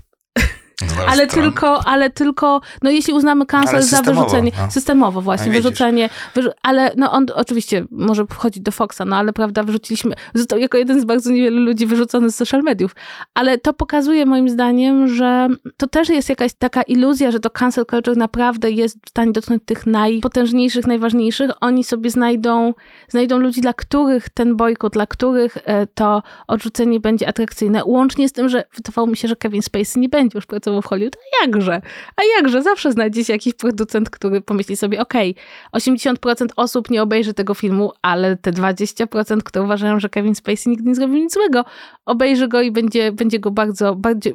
ale tylko, ale tylko, no jeśli uznamy cancel za wyrzucenie, no. systemowo właśnie, wyrzucenie, wyrzu ale no on oczywiście może wchodzić do Foxa, no ale prawda, wyrzuciliśmy, został jako jeden z bardzo niewielu ludzi wyrzucony z social mediów, ale to pokazuje moim zdaniem, że to też jest jakaś taka iluzja, że to cancel culture naprawdę jest w stanie dotknąć tych najpotężniejszych, najważniejszych, oni sobie znajdą, znajdą ludzi, dla których ten bojkot, dla których e, to odrzucenie będzie atrakcyjne, łącznie z tym, że wydawało mi się, że Kevin Spacey nie będzie już pracował w Hollywood, a jakże? A jakże? Zawsze znajdzie się jakiś producent, który pomyśli sobie, okej, okay, 80% osób nie obejrzy tego filmu, ale te 20%, które uważają, że Kevin Spacey nigdy nie zrobił nic złego, obejrzy go i będzie, będzie go bardzo, bardzo,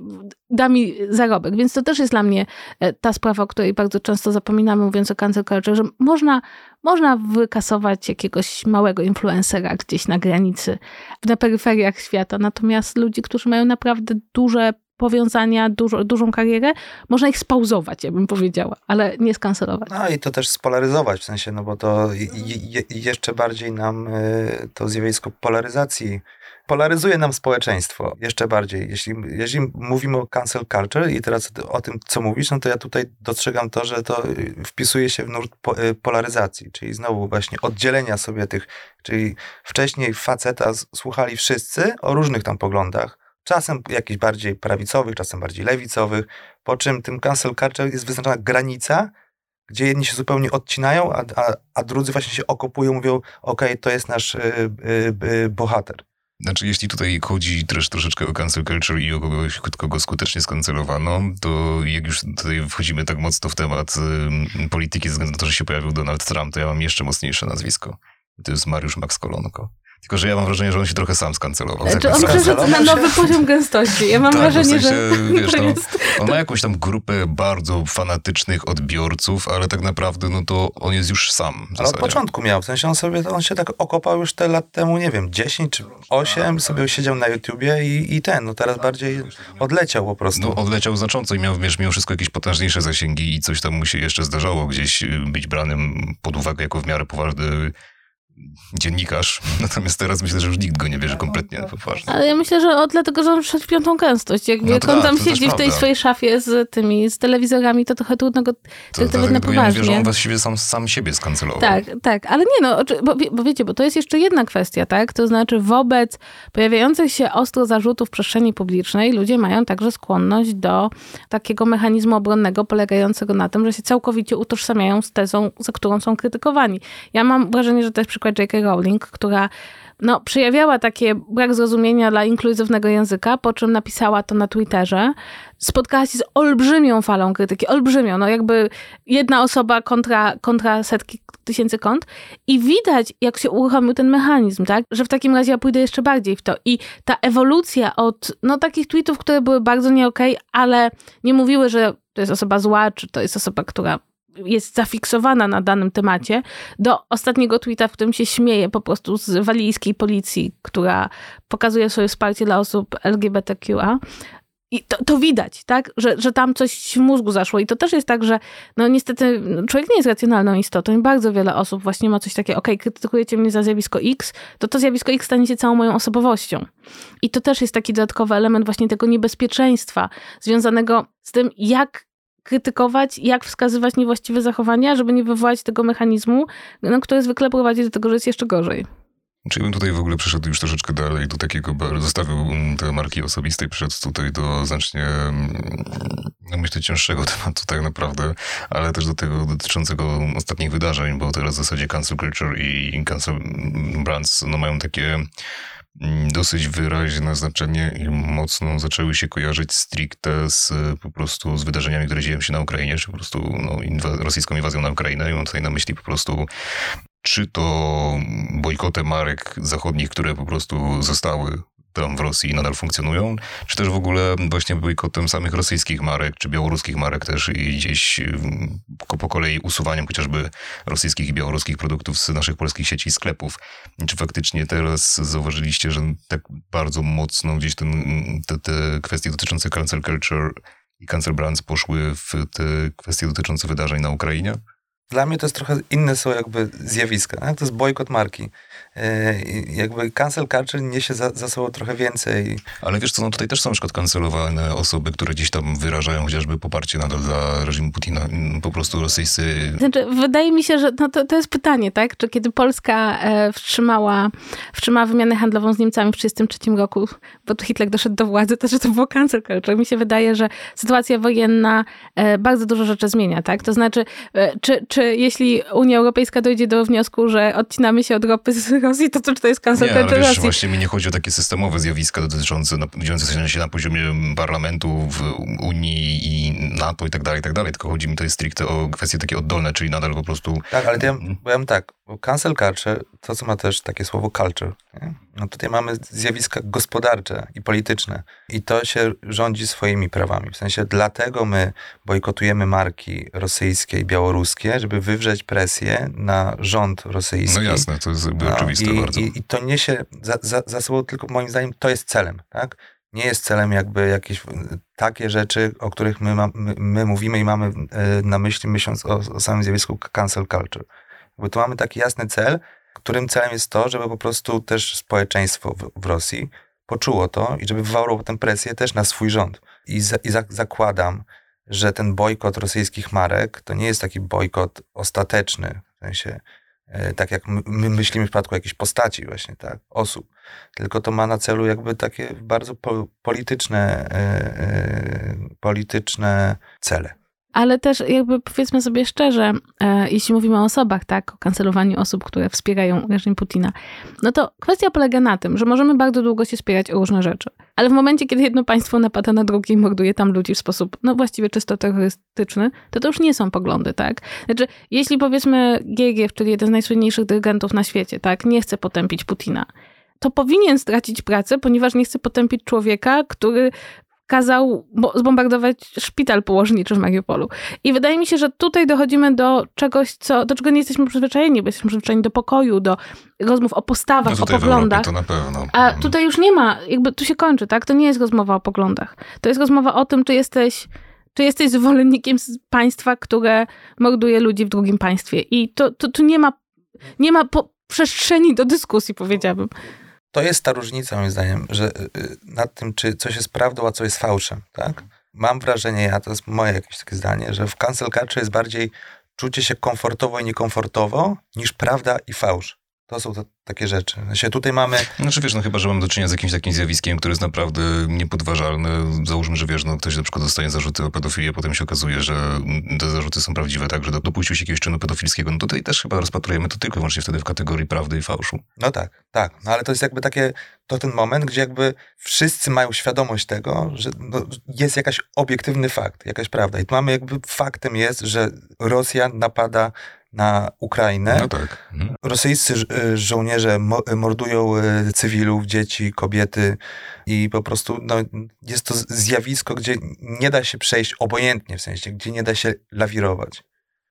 da mi zarobek. Więc to też jest dla mnie e, ta sprawa, o której bardzo często zapominamy, mówiąc o cancel culture, że można, można wykasować jakiegoś małego influencera gdzieś na granicy, na peryferiach świata, natomiast ludzi, którzy mają naprawdę duże powiązania, dużo, dużą karierę, można ich spauzować, ja bym powiedziała, ale nie skancelować. No i to też spolaryzować, w sensie, no bo to je, jeszcze bardziej nam y, to zjawisko polaryzacji polaryzuje nam społeczeństwo jeszcze bardziej. Jeśli, jeśli mówimy o cancel culture i teraz o tym, co mówisz, no to ja tutaj dostrzegam to, że to y, wpisuje się w nurt y, polaryzacji, czyli znowu właśnie oddzielenia sobie tych, czyli wcześniej faceta słuchali wszyscy o różnych tam poglądach, czasem jakichś bardziej prawicowych, czasem bardziej lewicowych, po czym tym cancel culture jest wyznaczona granica, gdzie jedni się zupełnie odcinają, a, a, a drudzy właśnie się okopują, mówią, ok, to jest nasz y, y, y, bohater. Znaczy, jeśli tutaj chodzi też troszeczkę o cancel culture i o kogoś, kogo skutecznie skancelowano, to jak już tutaj wchodzimy tak mocno w temat y, polityki ze względu na to, że się pojawił Donald Trump, to ja mam jeszcze mocniejsze nazwisko. To jest Mariusz Max Kolonko. Tylko, że ja mam wrażenie, że on się trochę sam skancelował. Czy znaczy, on przeszedł na nowy poziom gęstości. Ja mam tak, wrażenie, w sensie, że wiesz, [LAUGHS] no, on ma jakąś tam grupę bardzo fanatycznych odbiorców, ale tak naprawdę no to on jest już sam. Ale od początku miał, w sensie on sobie, on się tak okopał już te lat temu, nie wiem, 10 czy 8, sobie siedział na YouTubie i, i ten, no teraz bardziej odleciał po prostu. No odleciał znacząco i miał, wiesz, mimo wszystko jakieś potężniejsze zasięgi i coś tam mu się jeszcze zdarzało gdzieś y, być branym pod uwagę jako w miarę poważny dziennikarz, [LAUGHS] natomiast teraz myślę, że już nikt go nie bierze kompletnie poważnie. Ale ja myślę, że od dlatego, że on wszedł w piątą gęstość. Jak, no jak on tam siedzi w tej swojej szafie z tymi, z telewizorami, to trochę trudno go traktować na poważnie. Ja mówię, że on właściwie sam, sam siebie skancelował. Tak, tak, ale nie no, bo, bo wiecie, bo to jest jeszcze jedna kwestia, tak? To znaczy wobec pojawiających się ostro zarzutów w przestrzeni publicznej ludzie mają także skłonność do takiego mechanizmu obronnego polegającego na tym, że się całkowicie utożsamiają z tezą, za którą są krytykowani. Ja mam wrażenie, że to jest przykład przykład J.K. Rowling, która no, przejawiała takie brak zrozumienia dla inkluzywnego języka, po czym napisała to na Twitterze. Spotkała się z olbrzymią falą krytyki, olbrzymią, no jakby jedna osoba kontra, kontra setki tysięcy kont i widać, jak się uruchomił ten mechanizm, tak, że w takim razie ja pójdę jeszcze bardziej w to i ta ewolucja od, no takich tweetów, które były bardzo nie okay, ale nie mówiły, że to jest osoba zła, czy to jest osoba, która jest zafiksowana na danym temacie, do ostatniego tweeta, w którym się śmieje po prostu z walijskiej policji, która pokazuje swoje wsparcie dla osób LGBTQA. I to, to, widać, tak? Że, że tam coś w mózgu zaszło. I to też jest tak, że no niestety człowiek nie jest racjonalną istotą i bardzo wiele osób właśnie ma coś takiego, okej, okay, krytykujecie mnie za zjawisko X, to to zjawisko X stanie się całą moją osobowością. I to też jest taki dodatkowy element właśnie tego niebezpieczeństwa związanego z tym, jak krytykować, jak wskazywać niewłaściwe zachowania, żeby nie wywołać tego mechanizmu, no, który zwykle prowadzi do tego, że jest jeszcze gorzej. Czy bym tutaj w ogóle przeszedł już troszeczkę dalej do takiego, zostawił te marki osobistej, przeszedł tutaj do znacznie, no myślę, cięższego [LAUGHS] tematu tak naprawdę, ale też do tego dotyczącego ostatnich wydarzeń, bo teraz w zasadzie cancel culture i cancel brands no, mają takie Mm, dosyć wyraźne znaczenie i mocno zaczęły się kojarzyć stricte z po prostu z wydarzeniami, które dzieją się na Ukrainie, czy po prostu no, inwa- rosyjską inwazją na Ukrainę. I mam tutaj na myśli po prostu czy to bojkoty marek zachodnich, które po prostu zostały tam w Rosji nadal funkcjonują, czy też w ogóle właśnie bojkotem samych rosyjskich marek, czy białoruskich marek też i gdzieś po kolei usuwaniem chociażby rosyjskich i białoruskich produktów z naszych polskich sieci sklepów. Czy faktycznie teraz zauważyliście, że tak bardzo mocno gdzieś ten, te, te kwestie dotyczące cancel culture i cancel brands poszły w te kwestie dotyczące wydarzeń na Ukrainie? Dla mnie to jest trochę inne są jakby zjawiska. Tak? To jest bojkot marki. E, jakby cancel culture niesie za, za sobą trochę więcej. Ale wiesz co, no tutaj też są na przykład kancelowane osoby, które gdzieś tam wyrażają chociażby poparcie nadal dla reżimu Putina, po prostu rosyjscy. Znaczy, wydaje mi się, że no to, to jest pytanie, tak? Czy kiedy Polska e, wstrzymała, wstrzymała wymianę handlową z Niemcami w 1933 roku, bo Hitler doszedł do władzy, to że to było cancel culture. Mi się wydaje, że sytuacja wojenna e, bardzo dużo rzeczy zmienia, tak? To znaczy, e, czy, czy jeśli Unia Europejska dojdzie do wniosku, że odcinamy się od ropy z Rosji, to, to czy to jest cancel Nie, wiesz, właśnie mi nie chodzi o takie systemowe zjawiska dotyczące, dziejące się na poziomie parlamentu w Unii i NATO i tak dalej, i tak dalej, tylko chodzi mi to stricte o kwestie takie oddolne, czyli nadal po prostu... Tak, ale ja powiem tak, cancel culture, to co ma też takie słowo culture, nie? no tutaj mamy zjawiska gospodarcze i polityczne i to się rządzi swoimi prawami. W sensie dlatego my bojkotujemy marki rosyjskie i białoruskie, żeby wywrzeć presję na rząd rosyjski. No jasne, to jest no, oczywiste i, bardzo. I, I, to niesie za, za, za sobą tylko moim zdaniem to jest celem, tak? nie jest celem jakby jakieś takie rzeczy, o których my, ma, my, my mówimy i mamy e, na myśli, myśląc o, o samym zjawisku cancel culture. Bo tu mamy taki jasny cel, którym celem jest to, żeby po prostu też społeczeństwo w, w Rosji poczuło to i żeby wywarło potem presję też na swój rząd. I, za, i za, zakładam, że ten bojkot rosyjskich marek to nie jest taki bojkot ostateczny, w sensie e, tak jak my myślimy w przypadku jakiejś postaci właśnie, tak, osób, tylko to ma na celu jakby takie bardzo po, polityczne, e, e, polityczne cele. Ale też jakby powiedzmy sobie szczerze, e, jeśli mówimy o osobach, tak, o kancelowaniu osób, które wspierają reżim Putina, no to kwestia polega na tym, że możemy bardzo długo się spierać o różne rzeczy. Ale w momencie, kiedy jedno państwo napada na drugie i morduje tam ludzi w sposób, no właściwie czysto terrorystyczny, to to już nie są poglądy, tak? Znaczy, jeśli powiedzmy Giergiew, czyli jeden z najsłynniejszych dyrygentów na świecie, tak, nie chce potępić Putina, to powinien stracić pracę, ponieważ nie chce potępić człowieka, który kazał zbombardować szpital położniczy w Mariupolu. I wydaje mi się, że tutaj dochodzimy do czegoś, co, do czego nie jesteśmy przyzwyczajeni, bo jesteśmy przyzwyczajeni do pokoju, do rozmów o postawach, no o poglądach. to. A mhm. tutaj już nie ma, jakby tu się kończy, tak? To nie jest rozmowa o poglądach. To jest rozmowa o tym, czy jesteś czy jesteś zwolennikiem państwa, które morduje ludzi w drugim państwie. I to, to tu nie ma, nie ma po, przestrzeni do dyskusji, powiedziałabym to jest ta różnica, moim zdaniem, że y, y, nad tym, czy coś jest prawdą, a co jest fałszem, tak? Mam wrażenie, ja to jest moje jakieś takie zdanie, że w cancel culture jest bardziej czucie się komfortowo i niekomfortowo niż prawda i fałsz. To są to, takie rzeczy. Znaczy, tutaj mamy... Znaczy wiesz, no chyba, że mamy do czynienia z jakimś takim zjawiskiem, które jest naprawdę niepodważalne. Załóżmy, że wiesz, no ktoś na przykład dostaje zarzuty o pedofilię, potem się okazuje, że te zarzuty są prawdziwe, tak, że dopuścił się jakiegoś czynu pedofilskiego. No tutaj też chyba rozpatrujemy to tylko wyłącznie wtedy w kategorii prawdy i fałszu. No tak, tak. No ale to jest jakby takie, to ten moment, gdzie jakby wszyscy mają świadomość tego, że no, jest jakaś obiektywny fakt, jakaś prawda. I tu mamy jakby faktem jest, że Rosja napada na Ukrainę. No tak. Mhm. Rosyjscy e, żołnierze mordują e, cywilów, dzieci, kobiety i po prostu no, jest to zjawisko, gdzie nie da się przejść obojętnie, w sensie, gdzie nie da się lawirować.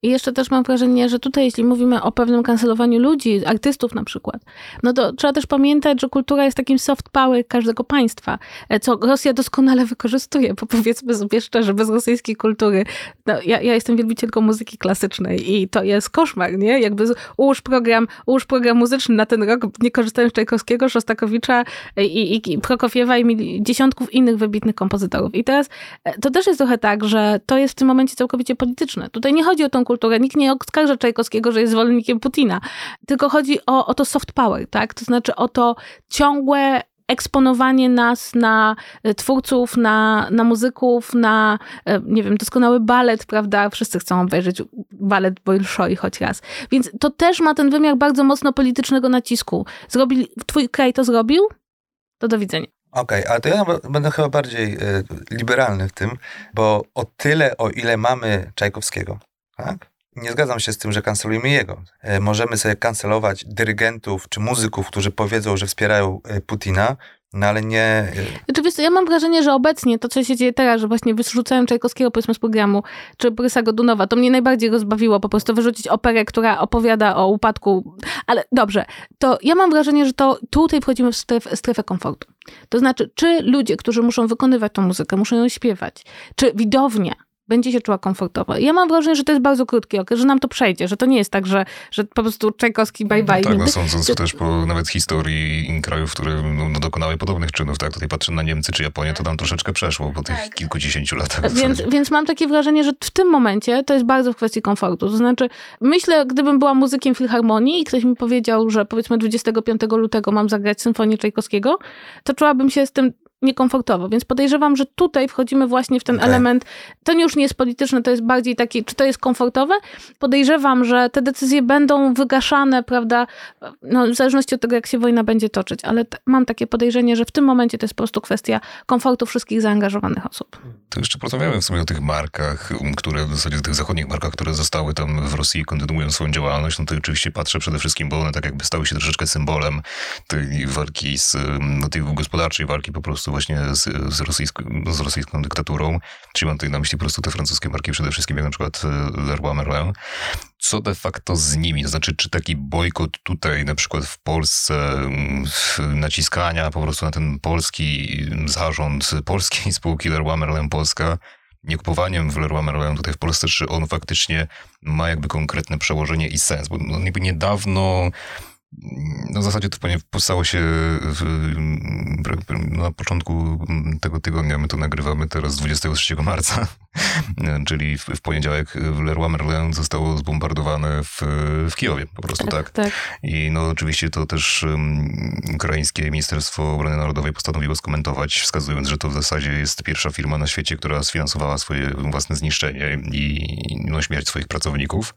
I jeszcze też mam wrażenie, że tutaj, jeśli mówimy o pewnym kancelowaniu ludzi, artystów na przykład, no to trzeba też pamiętać, że kultura jest takim soft power każdego państwa, e, co Rosja doskonale [LAUGHS] wykorzystuje, bo powiedzmy sobie szczerze, bez rosyjskiej kultury, no ja, ja jestem wielbicielką muzyki klasycznej i to jest koszmar, nie? Jakby ułóż program, ułóż program muzyczny na ten rok, nie korzystając z Czajkowskiego, Szostakowicza i, i, i Prokofiewa i dziesiątków innych wybitnych kompozytorów. I teraz e, to też jest trochę tak, że to jest w tym momencie całkowicie polityczne. Tutaj nie chodzi o tą kulturę. Nikt nie oskarża Czajkowskiego, że jest zwolennikiem Putina. Tylko chodzi o, o to soft power, tak? To znaczy o to ciągłe eksponowanie nas na e, twórców, na, na muzyków, na, e, nie wiem, doskonały balet, prawda? Wszyscy chcą obejrzeć balet Bolszoi choć raz. Więc to też ma ten wymiar bardzo mocno politycznego nacisku. Zrobili, twój kraj to zrobił? To do widzenia. Okej, okay, ale to ja będę chyba bardziej y, liberalny w tym, bo o tyle, o ile mamy Czajkowskiego, tak? Nie zgadzam się z tym, że kancelujemy jego. E, możemy sobie kancelować dyrygentów czy muzyków, którzy powiedzą, że wspierają e, Putina, no ale nie... Oczywiście, ja mam wrażenie, że obecnie to, co się dzieje teraz, że właśnie wyrzucałem Czajkowskiego powiedzmy z programu, czy Borysa Godunowa, to mnie najbardziej rozbawiło po prostu wyrzucić operę, która opowiada o upadku. Ale dobrze, to ja mam wrażenie, że to tutaj wchodzimy w strefę, strefę komfortu. To znaczy, czy ludzie, którzy muszą wykonywać tą muzykę, muszą ją śpiewać, czy widownia będzie się czuła komfortowo. Ja mam wrażenie, że to jest bardzo krótki okres, że nam to przejdzie, że to nie jest tak, że, że po prostu Czajkowski bye bye. No tak, no sądząc to... też po nawet historii krajów, które no, no, dokonały podobnych czynów, tak, tutaj patrzę na Niemcy czy Japonię, to tam troszeczkę przeszło po tych tak. kilkudziesięciu latach. Więc, więc mam takie wrażenie, że w tym momencie to jest bardzo w kwestii komfortu. To znaczy, myślę, gdybym była muzykiem filharmonii i ktoś mi powiedział, że powiedzmy 25 lutego mam zagrać symfonię Czajkowskiego, to czułabym się z tym niekomfortowo. Więc podejrzewam, że tutaj wchodzimy właśnie w ten okay. element. To już nie jest polityczne, to jest bardziej taki, czy to jest komfortowe? Podejrzewam, że te decyzje będą wygaszane, prawda, no, w zależności od tego, jak się wojna będzie toczyć, ale mam takie podejrzenie, że w tym momencie to jest po prostu kwestia komfortu wszystkich zaangażowanych osób. To jeszcze porozmawiamy w sumie o tych markach, które w zasadzie tych zachodnich markach, które zostały tam w Rosji i kontynuują swoją działalność. No to oczywiście patrzę przede wszystkim, bo one tak jakby stały się troszeczkę symbolem tej walki z, no, tej gospodarczej walki po prostu prostu właśnie z, z, rosyjską, z rosyjską dyktaturą. Czyli mam tutaj na myśli po prostu te francuskie marki przede wszystkim, jak na przykład e, Leroy Merlin. Co de facto z nimi? To znaczy, czy taki bojkot tutaj na przykład w Polsce mm, naciskania po prostu na ten polski zarząd polskiej [LAUGHS] spółki Leroy Merlin Polska niekupowaniem w Leroy Merlin tutaj w Polsce, czy on faktycznie ma jakby konkretne przełożenie i sens? Bo no, niedawno no w zasadzie to powstało się w, na początku tego tygodnia. My to nagrywamy teraz 23 marca, [LAUGHS] czyli w, w poniedziałek Leroy Merlin zostało zbombardowane w, w Kijowie po prostu, tak, tak? tak? I no oczywiście to też um, ukraińskie Ministerstwo Obrony Narodowej postanowiło skomentować, wskazując, że to w zasadzie jest pierwsza firma na świecie, która sfinansowała swoje własne zniszczenie i no, śmierć swoich pracowników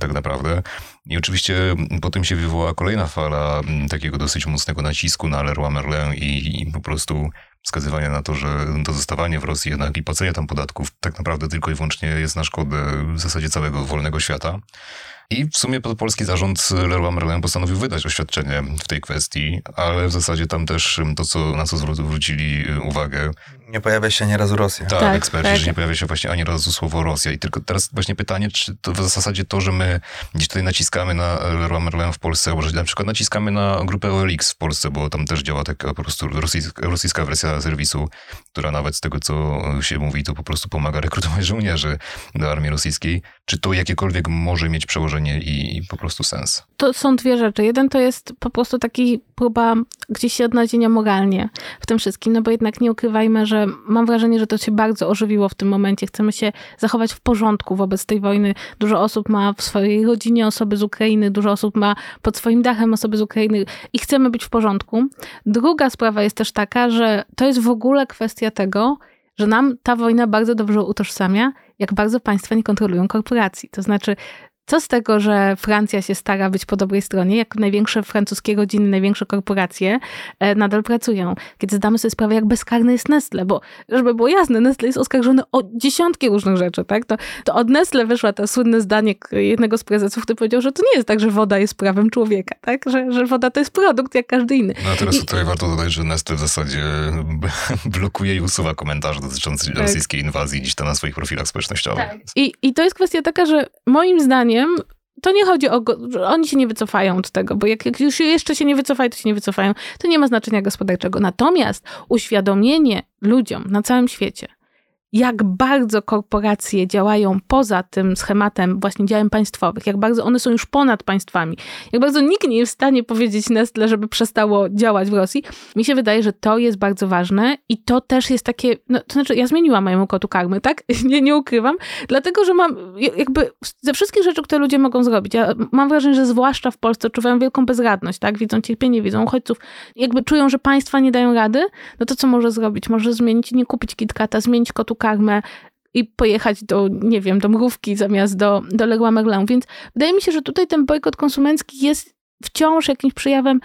tak naprawdę. I oczywiście po tym się wywołała kolejna fala takiego dosyć mocnego nacisku na Leroy Merlin i, i po prostu wskazywania na to, że to zostawanie w Rosji jednak i płacenie tam podatków tak naprawdę tylko i wyłącznie jest na szkodę w zasadzie całego wolnego świata. I w sumie polski zarząd Leroy Merlin postanowił wydać oświadczenie w tej kwestii, ale w zasadzie tam też to, co, na co zwrócili uwagę. Nie pojawia się ani razu Rosja. Tak, tak eksperci, tak. że nie pojawia się właśnie ani razu słowo Rosja. I tylko teraz właśnie pytanie, czy to w zasadzie to, że my gdzieś tutaj naciskamy na Leroy Merlin w Polsce, albo że na przykład naciskamy na grupę OLX w Polsce, bo tam też działa taka po prostu rosyjska, rosyjska wersja serwisu, która nawet z tego, co się mówi, to po prostu pomaga rekrutować [LAUGHS] żołnierzy do armii rosyjskiej. Czy to jakiekolwiek może mieć przełożenie i, i po prostu sens? To są dwie rzeczy. Jeden to jest po prostu taki próba gdzieś się odnalezienia moralnie w tym wszystkim, no bo jednak nie ukrywajmy, że mam wrażenie, że to się bardzo ożywiło w tym momencie. Chcemy się zachować w porządku wobec tej wojny. Dużo osób ma w swojej rodzinie osoby z Ukrainy, dużo osób ma pod swoim dachem osoby z Ukrainy i chcemy być w porządku. Druga sprawa jest też taka, że to jest w ogóle kwestia tego, że nam ta wojna bardzo dobrze utożsamia, jak bardzo państwa nie kontrolują korporacji. To znaczy, co z tego, że Francja się stara być po dobrej stronie, jak największe francuskie rodziny, największe korporacje e, nadal pracują. Kiedy zdamy sobie sprawę, jak bezkarny jest Nestle, bo żeby było jasne, Nestle jest oskarżony o dziesiątki różnych rzeczy, tak? To, to od Nestle wyszło to słynne zdanie jednego z prezesów, który powiedział, że to nie jest tak, że woda jest prawem człowieka, tak? Że, że woda to jest produkt jak każdy inny. No a teraz I... tutaj warto dodać, że Nestle w zasadzie [LAUGHS] blokuje i usuwa komentarze dotyczące tak. rosyjskiej inwazji gdzieś tam na swoich profilach społecznościowych. Tak. I, I to jest kwestia taka, że moim zdaniem zdaniem to nie chodzi o. Oni się nie wycofają od tego, bo jak, jak, już jeszcze się nie wycofają, to się nie wycofają. To nie ma znaczenia gospodarczego. Natomiast uświadomienie ludziom na całym świecie, jak bardzo korporacje działają poza tym schematem właśnie działań państwowych, jak bardzo one są już ponad państwami, jak bardzo nikt nie jest w stanie powiedzieć Nestle, żeby przestało działać w Rosji. Mi się wydaje, że to jest bardzo ważne i to też jest takie, no, to znaczy ja zmieniłam mojemu kotu karmy, tak? [LAUGHS] Nie, nie ukrywam, dlatego, że mam jakby ze wszystkich rzeczy, które ludzie mogą zrobić, ja mam wrażenie, że zwłaszcza w Polsce odczuwają wielką bezradność, tak? Widzą cierpienie, widzą uchodźców, jakby czują, że państwa nie dają rady, no to co może zrobić? Może zmienić, nie kupić KitKata, zmienić kotu i pojechać do, nie wiem, do mrówki zamiast do, do Leroy Merlin. Więc wydaje mi się, że tutaj ten bojkot konsumencki jest wciąż jakimś przejawem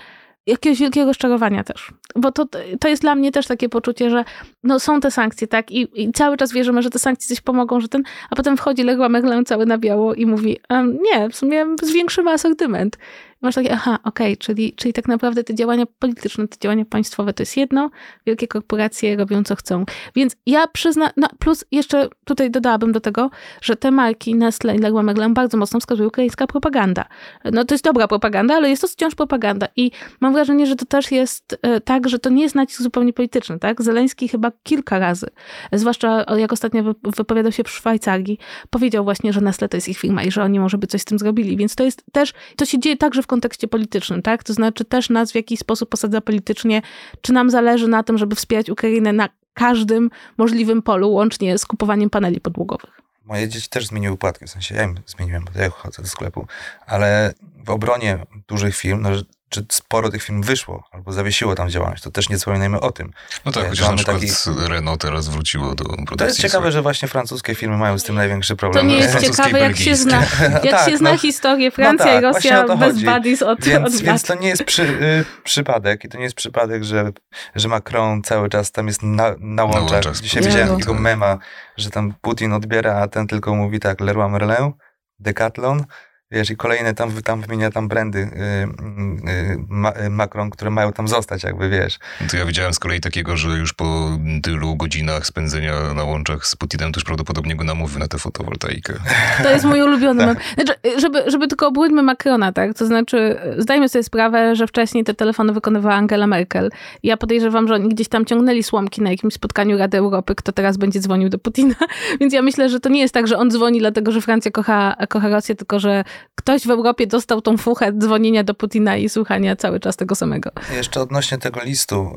jakiegoś wielkiego rozczarowania też. Bo to, to jest dla mnie też takie poczucie, że no są te sankcje, tak? I, I, cały czas wierzymy, że te sankcje coś pomogą, że ten, a potem wchodzi Leroy Merlin cały na biało i mówi, nie, w sumie zwiększymy asortyment masz takie, aha, okej, okay, czyli, czyli tak naprawdę te działania polityczne, te działania państwowe to jest jedno, wielkie korporacje robią co chcą. Więc ja przyznam, no plus jeszcze tutaj dodałabym do tego, że te marki Nestle i Leroy Merlin bardzo mocno wskazuje ukraińska propaganda. No to jest dobra propaganda, ale jest to wciąż propaganda i mam wrażenie, że to też jest e, tak, że to nie jest nacisk zupełnie polityczny, tak? Zeleński chyba kilka razy, zwłaszcza jak ostatnio wypowiadał się przy Szwajcarii, powiedział właśnie, że Nestle to jest ich firma i że oni może by coś z tym zrobili, więc to jest też, to się dzieje także w kontekście politycznym, tak? To znaczy też nas w jakiś sposób posadza politycznie, czy nam zależy na tym, żeby wspierać Ukrainę na każdym możliwym polu, łącznie z kupowaniem paneli podłogowych. Moje dzieci też zmieniły płatki, w sensie ja im zmieniłem, bo ja chodzę do sklepu, ale w obronie dużych firm, no, czy sporo tych firm wyszło albo zawiesiło tam działalność. To też nie wspominajmy o tym. No tak, chociaż na przykład taki... Renault teraz wróciło do produkcji. To jest ciekawe, że właśnie francuskie firmy mają z tym największy problem. To nie jest ciekawe, jak się zna, [LAUGHS] jak tak, się zna no, historię Francja no tak, i Rosja bez buddies od, więc, od więc to nie jest przy, y, przypadek i to nie jest przypadek, że, że Macron cały czas tam jest na, na łączach. Na łączach Dzisiaj widziałem takiego mema, że tam Putin odbiera, a ten tylko mówi tak Leroy Merlin, Decathlon, Wiesz, i kolejne tam, tam wymienia tam brandy yy, yy, Macron, które mają tam zostać, jakby wiesz. To ja widziałem z kolei takiego, że już po tylu godzinach spędzenia na łączach z Putinem, to już prawdopodobnie go namówi na tę fotowoltaikę. [LAUGHS] To jest mój ulubiony tak. Znaczy, żeby, żeby tylko obłudźmy Macrona, tak? To znaczy, zdajmy sobie sprawę, że wcześniej te telefony wykonywała Angela Merkel. Ja podejrzewam, że oni gdzieś tam ciągnęli słomki na jakimś spotkaniu Rady Europy, kto teraz będzie dzwonił do Putina. [LAUGHS] Więc ja myślę, że to nie jest tak, że on dzwoni dlatego, że Francja kocha, kocha Rosję, tylko że ktoś w Europie dostał tą fuchę dzwonienia do Putina i słuchania cały czas tego samego. Jeszcze odnośnie tego listu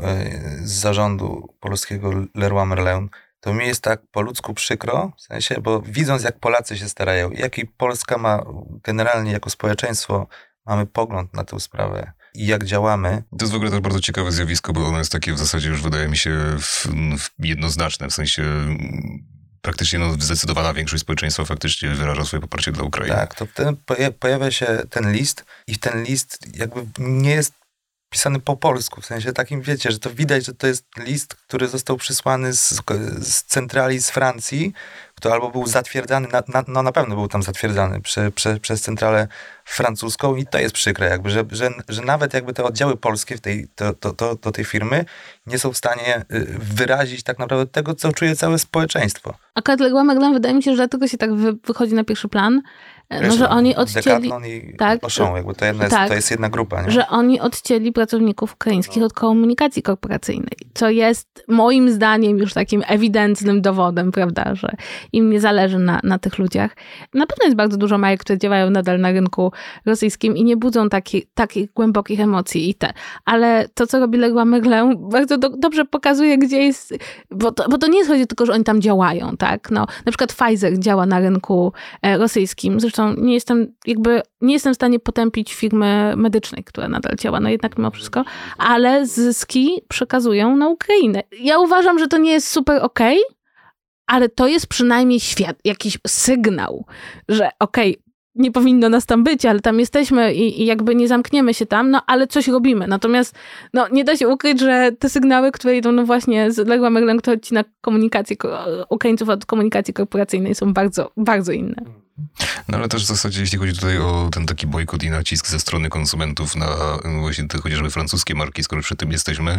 y, z zarządu polskiego Leroy Merlin, to mi jest tak po ludzku przykro, w sensie, bo widząc jak Polacy się starają, jaki Polska ma generalnie jako społeczeństwo, mamy pogląd na tę sprawę i jak działamy. To jest w ogóle też bardzo ciekawe zjawisko, bo ono jest takie w zasadzie już wydaje mi się w, w jednoznaczne, w sensie praktycznie no, zdecydowana większość społeczeństwa faktycznie wyraża swoje poparcie dla Ukrainy. Tak, to ten, pojawia się ten list i ten list jakby nie jest pisany po polsku, w sensie takim, wiecie, że to widać, że to jest list, który został przysłany z, z centrali z Francji, to albo był zatwierdzany, na, na, no na pewno był tam zatwierdzany przy, przy, przez centralę francuską i to jest przykre, jakby, że, że, że nawet jakby te oddziały polskie w tej, to, to, to, do tej firmy nie są w stanie y, wyrazić tak naprawdę tego, co czuje całe społeczeństwo. A Kadległa Maglan wydaje mi się, że dlatego się tak wy, wychodzi na pierwszy plan, no, że oni odcięli... i tak, Oszą, jakby to, jedna jest, tak, to jest jedna grupa. Nie? Że oni odcięli pracowników ukraińskich od komunikacji korporacyjnej, co jest moim zdaniem już takim ewidentnym dowodem, prawda, że im nie zależy na, na tych ludziach. Na pewno jest bardzo dużo marek, które działają nadal na rynku rosyjskim i nie budzą taki, takich głębokich emocji i te. Ale to, co robi Leroy Merlin, bardzo do, dobrze pokazuje, gdzie jest... Bo to, bo to nie jest chodzi tylko, że oni tam działają, tak? No, na przykład Pfizer działa na rynku e, rosyjskim, zresztą nie jestem jakby, nie jestem w stanie potępić firmy medycznej, która nadal działa, no jednak mimo wszystko, ale zyski przekazują na Ukrainę. Ja uważam, że to nie jest super okej, okay, ale to jest przynajmniej świat, jakiś sygnał, że okej, okay, nie powinno nas tam być, ale tam jesteśmy i, i, jakby nie zamkniemy się tam, no ale coś robimy. Natomiast no, nie da się ukryć, że te sygnały, które idą no właśnie z Legła Merlin, kto odcina komunikację Ukraińców od komunikacji korporacyjnej są bardzo, bardzo inne. No ale też w zasadzie, jeśli chodzi tutaj o ten taki bojkot i nacisk ze strony konsumentów na właśnie te chociażby francuskie marki, skoro przy tym jesteśmy,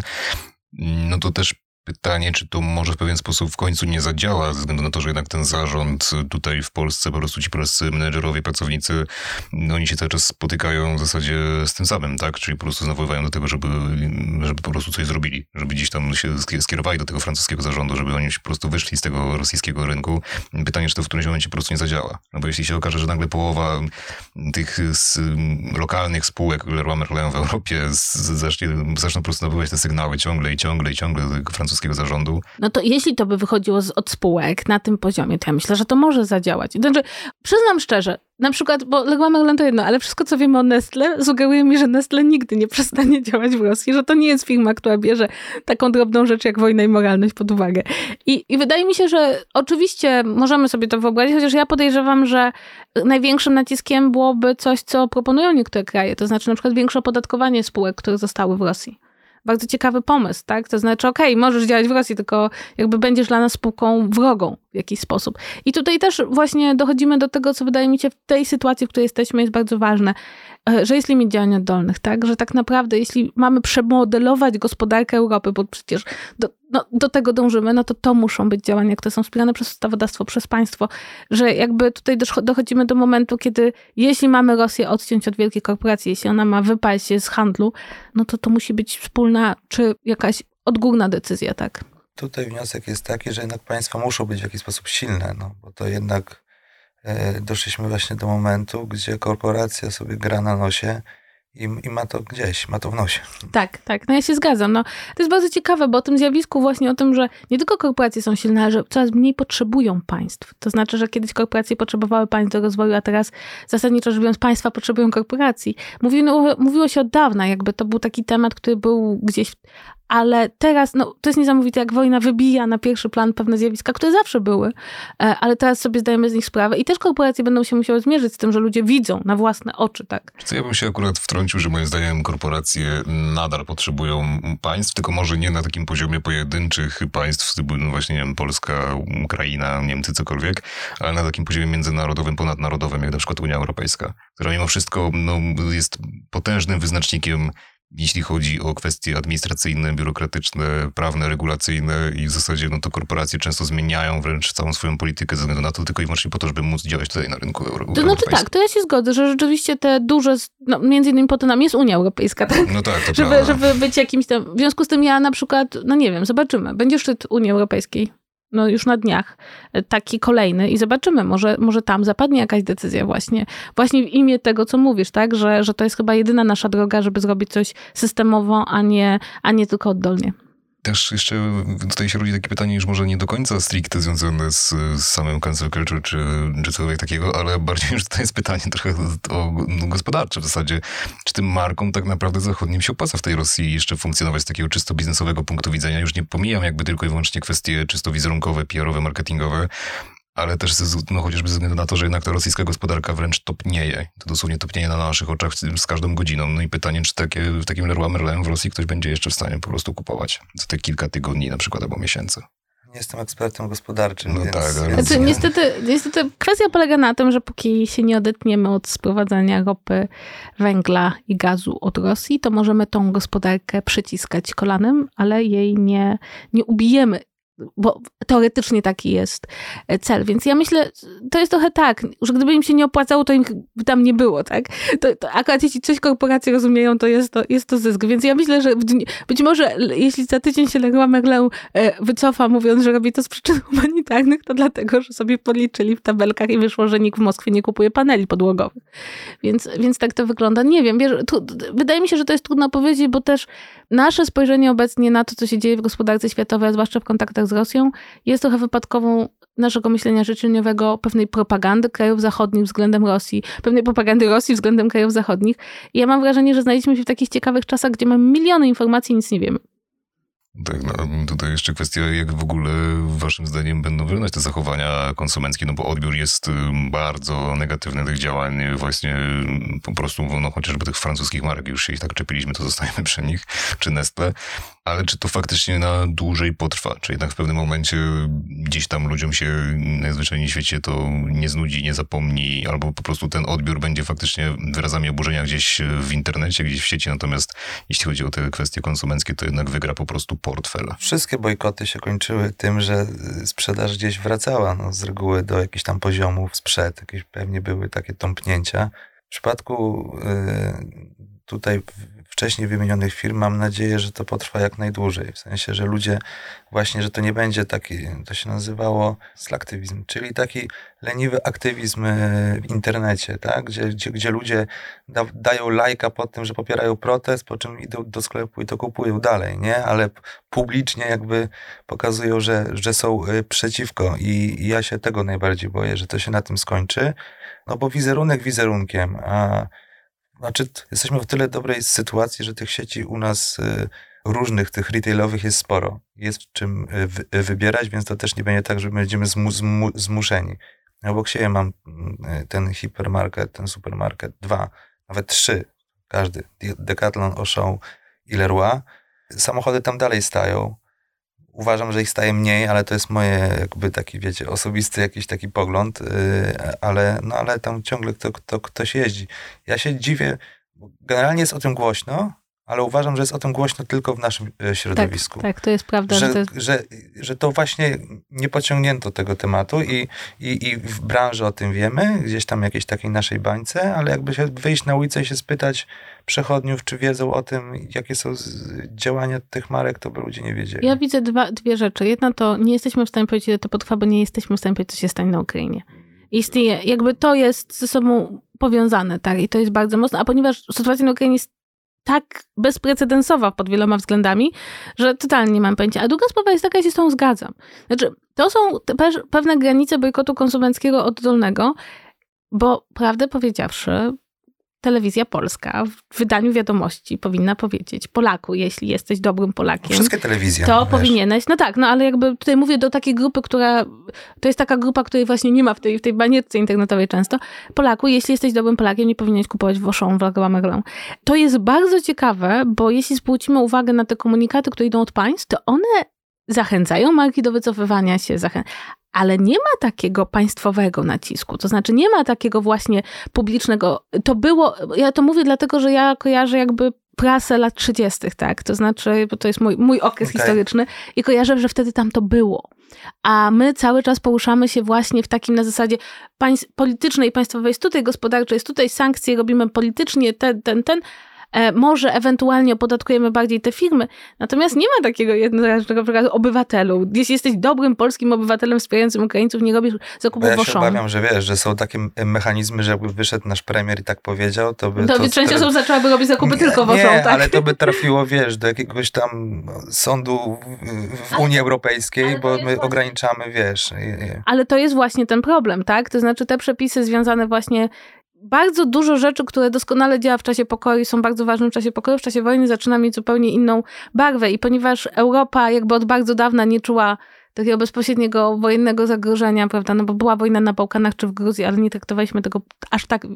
no to też Pytanie, czy to może w pewien sposób w końcu nie zadziała, ze względu na to, że jednak ten zarząd tutaj w Polsce, po prostu ci polscy menedżerowie, pracownicy, no oni się cały czas spotykają w zasadzie z tym samym, tak? Czyli po prostu nawoływają do tego, żeby, żeby po prostu coś zrobili, żeby gdzieś tam się skierowali do tego francuskiego zarządu, żeby oni po prostu wyszli z tego rosyjskiego rynku. Pytanie, czy to w którymś momencie po prostu nie zadziała. No bo jeśli się okaże, że nagle połowa tych z, lokalnych spółek Leroy Merlin w Europie zacznie, zaczną po prostu nabywać te sygnały ciągle i ciągle i ciągle do francuskiego zarządu. No to jeśli to by wychodziło z, od spółek na tym poziomie, to ja myślę, że to może zadziałać. Znaczy, przyznam szczerze, na przykład, bo Leroy Merlin to jedno, ale wszystko, co wiemy o Nestle, sugeruje mi, że Nestle nigdy nie przestanie działać w Rosji, że to nie jest firma, która bierze taką drobną rzecz jak wojna i moralność pod uwagę. I, I wydaje mi się, że oczywiście możemy sobie to wyobrazić, chociaż ja podejrzewam, że największym naciskiem byłoby coś, co proponują niektóre kraje, to znaczy na przykład większe opodatkowanie spółek, które zostały w Rosji bardzo ciekawy pomysł, tak? To znaczy, okej, okay, możesz działać w Rosji, tylko jakby będziesz dla nas spółką wrogą w jakiś sposób. I tutaj też właśnie dochodzimy do tego, co wydaje mi się w tej sytuacji, w której jesteśmy, jest bardzo ważne. E, że jest limit działań oddolnych, tak? Że tak naprawdę, jeśli mamy przemodelować gospodarkę Europy, bo przecież do, no, do tego dążymy, no to to muszą być działania, które są wspierane przez ustawodawstwo, przez państwo, że jakby tutaj dochodzimy do momentu, kiedy jeśli mamy Rosję odciąć od wielkiej korporacji, jeśli ona ma wypaść z handlu, no to to musi być wspólna, czy jakaś odgórna decyzja, tak? Tutaj wniosek jest taki, że jednak państwa muszą być w jakiś sposób silne, no, bo to jednak doszliśmy właśnie do momentu, gdzie korporacja sobie gra na nosie i, i, ma to gdzieś, ma to w nosie. Tak, tak, no ja się zgadzam. No, to jest bardzo ciekawe, bo o tym zjawisku właśnie o tym, że nie tylko korporacje są silne, ale że coraz mniej potrzebują państw. To znaczy, że kiedyś korporacje potrzebowały państw do rozwoju, a teraz zasadniczo rzecz biorąc państwa potrzebują korporacji. Mówiło, mówiło się od dawna, jakby to był taki temat, który był gdzieś ale teraz, no to jest niesamowite, jak wojna wybija na pierwszy plan pewne zjawiska, które zawsze były, e, ale teraz sobie zdajemy z nich sprawę i też korporacje będą się musiały zmierzyć z tym, że ludzie widzą na własne oczy, tak. Co ja bym się akurat wtrącił, że moim zdaniem korporacje nadal potrzebują państw, tylko może nie na takim poziomie pojedynczych państw, typu no właśnie, nie wiem, Polska, Ukraina, Niemcy, cokolwiek, ale na takim poziomie międzynarodowym, ponadnarodowym, jak na przykład Unia Europejska, która mimo wszystko no, jest potężnym wyznacznikiem jeśli chodzi o kwestie administracyjne, biurokratyczne, prawne, regulacyjne i w zasadzie no to korporacje często zmieniają wręcz całą swoją politykę ze względu na to tylko i wyłącznie po to, żeby móc działać tutaj na rynku europejskim. To znaczy tak, to ja się zgodzę, że rzeczywiście te duże, no między innymi po to nam jest Unia Europejska, tak? No tak, to żeby, żeby być jakimś tam, w związku z tym ja na przykład, no nie wiem, zobaczymy, będzie szczyt Unii Europejskiej no już na dniach, e, taki kolejny i zobaczymy, może, może tam zapadnie jakaś decyzja właśnie, właśnie w imię tego, co mówisz, tak, że, że to jest chyba jedyna nasza droga, żeby zrobić coś systemowo, a nie, a nie tylko oddolnie. Też jeszcze tutaj się rodzi takie pytanie, już może nie do końca stricte związane z, z samym cancel culture czy, czy cokolwiek takiego, ale bardziej już to jest pytanie trochę o, gospodarcze w zasadzie. Czy tym markom tak naprawdę zachodnim się opłaca w tej Rosji jeszcze funkcjonować z takiego czysto biznesowego punktu widzenia? Już nie pomijam jakby tylko i wyłącznie kwestie czysto wizerunkowe, PR-owe, marketingowe, ale też no, chociażby ze względu na to, że jednak ta rosyjska gospodarka wręcz topnieje. To dosłownie topnieje na naszych oczach z każdą godziną. No i pytanie, czy takie, w takim Leroy Merlin w Rosji ktoś będzie jeszcze w stanie po prostu kupować za te kilka tygodni na przykład albo miesięcy. Nie jestem ekspertem gospodarczym, no więc... Tak, ale... znaczy, niestety, niestety kwestia polega na tym, że póki się nie odetniemy od sprowadzania ropy, węgla i gazu od Rosji, to możemy tą gospodarkę przyciskać kolanem, ale jej nie, nie ubijemy bo teoretycznie taki jest e, cel. Więc ja myślę, to jest trochę tak, że gdyby im się nie opłacało, to im tam nie było, tak? To, to akurat jeśli coś korporacje rozumieją, to jest to, jest to zysk. Więc ja myślę, że być może jeśli za tydzień się Leroy Merlin e, wycofa, mówiąc, że robi to z przyczyn humanitarnych, to dlatego, że sobie policzyli w tabelkach i wyszło, że nikt w Moskwie nie kupuje paneli podłogowych. Więc, więc tak to wygląda. Nie wiem, wiesz, tu, wydaje mi się, że to jest trudno powiedzieć, bo też nasze spojrzenie obecnie na to, co się dzieje w gospodarce światowej, a zwłaszcza w kontaktach z Rosją, jest trochę wypadkową naszego myślenia życzeniowego, pewnej propagandy krajów zachodnich względem Rosji, pewnej propagandy Rosji względem krajów zachodnich. I ja mam wrażenie, że znaleźliśmy się w takich ciekawych czasach, gdzie mamy miliony informacji i nic nie wiemy. Tak, no tutaj jeszcze kwestia, jak w ogóle waszym zdaniem będą wyglądać te zachowania konsumenckie, no bo odbiór jest bardzo negatywny tych działań, właśnie po prostu, no chociażby tych francuskich marek już się ich tak czepiliśmy, to zostajemy przy nich, czy Nestle, ale czy to faktycznie na dłużej potrwa, czy jednak w pewnym momencie gdzieś tam ludziom się najzwyczajniej w świecie to nie znudzi, nie zapomni, albo po prostu ten odbiór będzie faktycznie wyrazami oburzenia gdzieś w internecie, gdzieś w sieci, natomiast jeśli chodzi o te kwestie konsumenckie, to jednak wygra po prostu portfel. Wszystkie bojkoty się kończyły tym, że sprzedaż gdzieś wracała no, z reguły do jakichś tam poziomów sprzed. Jakieś pewnie były takie tąpnięcia. W przypadku y, tutaj wcześniej wymienionych firm mam nadzieję, że to potrwa jak najdłużej. W sensie, że ludzie właśnie, że to nie będzie taki, to się nazywało slaktywizm, czyli taki leniwy aktywizm e, w internecie, tak? gdzie, gdzie, gdzie ludzie da, dają lajka pod tym, że popierają protest, po czym idą do sklepu i to kupują dalej, nie? Ale publicznie jakby pokazują, że, że są e, przeciwko i, i ja się tego najbardziej boję, że to się na tym skończy, no bo wizerunek wizerunkiem, a znaczy, jesteśmy w tyle dobrej sytuacji, że tych sieci u nas y, różnych, tych retailowych jest sporo. Jest w czym y, y, wybierać, więc to też nie będzie tak, że będziemy zmu, zmu, zmuszeni. Obok siebie mam ten hipermarket, ten supermarket, dwa, nawet trzy, każdy. Decathlon, Auchan i Leroy. Samochody tam dalej stają. Uważam, że ich staje mniej, ale to jest moje jakby taki, wiecie, osobisty jakiś taki pogląd, yy, ale, no, ale tam ciągle kto, kto, ktoś jeździ. Ja się dziwię, generalnie jest o tym głośno, ale uważam, że jest o tym głośno tylko w naszym e, środowisku. Tak, tak to jest prawda. Że, że, to, jest... Że, że to właśnie nie pociągnięto tego tematu i, i, i w branży o tym wiemy, gdzieś tam jakiejś takiej naszej bańce, ale jakby się wyjść na ulicę i się spytać przechodniów, czy wiedzą o tym, jakie są działania tych marek, to by ludzie nie wiedzieli. Ja widzę dwa, dwie rzeczy. Jedna to nie jesteśmy w stanie powiedzieć, że to potrwa, bo nie jesteśmy w stanie powiedzieć, co się stanie na Ukrainie. Istnieje, jakby to jest ze sobą powiązane, tak, i to jest bardzo mocno, a ponieważ sytuacja na Ukrainie jest tak bezprecedensowa pod wieloma względami, że totalnie nie mam pojęcia. A druga sprawa jest taka, ja się z tą zgadzam. Znaczy, to są pewne granice bojkotu konsumenckiego oddolnego, bo prawdę powiedziawszy, telewizja polska w wydaniu wiadomości powinna powiedzieć Polaku, jeśli jesteś dobrym Polakiem. Wszystkie telewizje. To wiesz. powinieneś, no tak, no ale jakby tutaj mówię do takiej grupy, która, to jest taka grupa, której właśnie nie ma w tej, w tej banierce internetowej często. Polaku, jeśli jesteś dobrym Polakiem, nie powinieneś kupować woszą, w To jest bardzo ciekawe, bo jeśli zwrócimy uwagę na te komunikaty, które idą od państw, to one zachęcają marki do wycofywania się, zachę ale nie ma takiego państwowego nacisku. To znaczy, nie ma takiego właśnie publicznego. To było, ja to mówię dlatego, że ja kojarzę jakby prasę lat 30., tak? To znaczy, bo to jest mój, mój okres okay. historyczny i kojarzę, że wtedy tam to było. A my cały czas poruszamy się właśnie w takim na zasadzie politycznej i państwowej jest tutaj, gospodarczej jest tutaj, sankcje robimy politycznie, ten, ten, ten, może ewentualnie opodatkujemy bardziej te firmy, natomiast nie ma takiego jednoznacznego przekazu obywatelu. Jeśli jesteś dobrym polskim obywatelem wspierającym Ukraińców, nie robisz zakupów Ja się obawiam, że wiesz, że są takie mechanizmy, że jakby wyszedł nasz premier i tak powiedział, to by... To, to część osób zaczęłaby robić zakupy nie, tylko woszą, nie, tak? ale to by trafiło, wiesz, do jakiegoś tam sądu w Unii Europejskiej, bo my ograniczamy, wiesz... Ale to jest właśnie ten problem, tak? To znaczy te przepisy związane właśnie bardzo dużo rzeczy, które doskonale działa w czasie pokoju są bardzo ważne w czasie pokoju, w czasie wojny zaczyna mieć zupełnie inną barwę. I ponieważ Europa jakby od bardzo dawna nie czuła takiego bezpośredniego wojennego zagrożenia, prawda, no bo była wojna na Bałkanach czy w Gruzji, ale nie traktowaliśmy tego aż tak... To,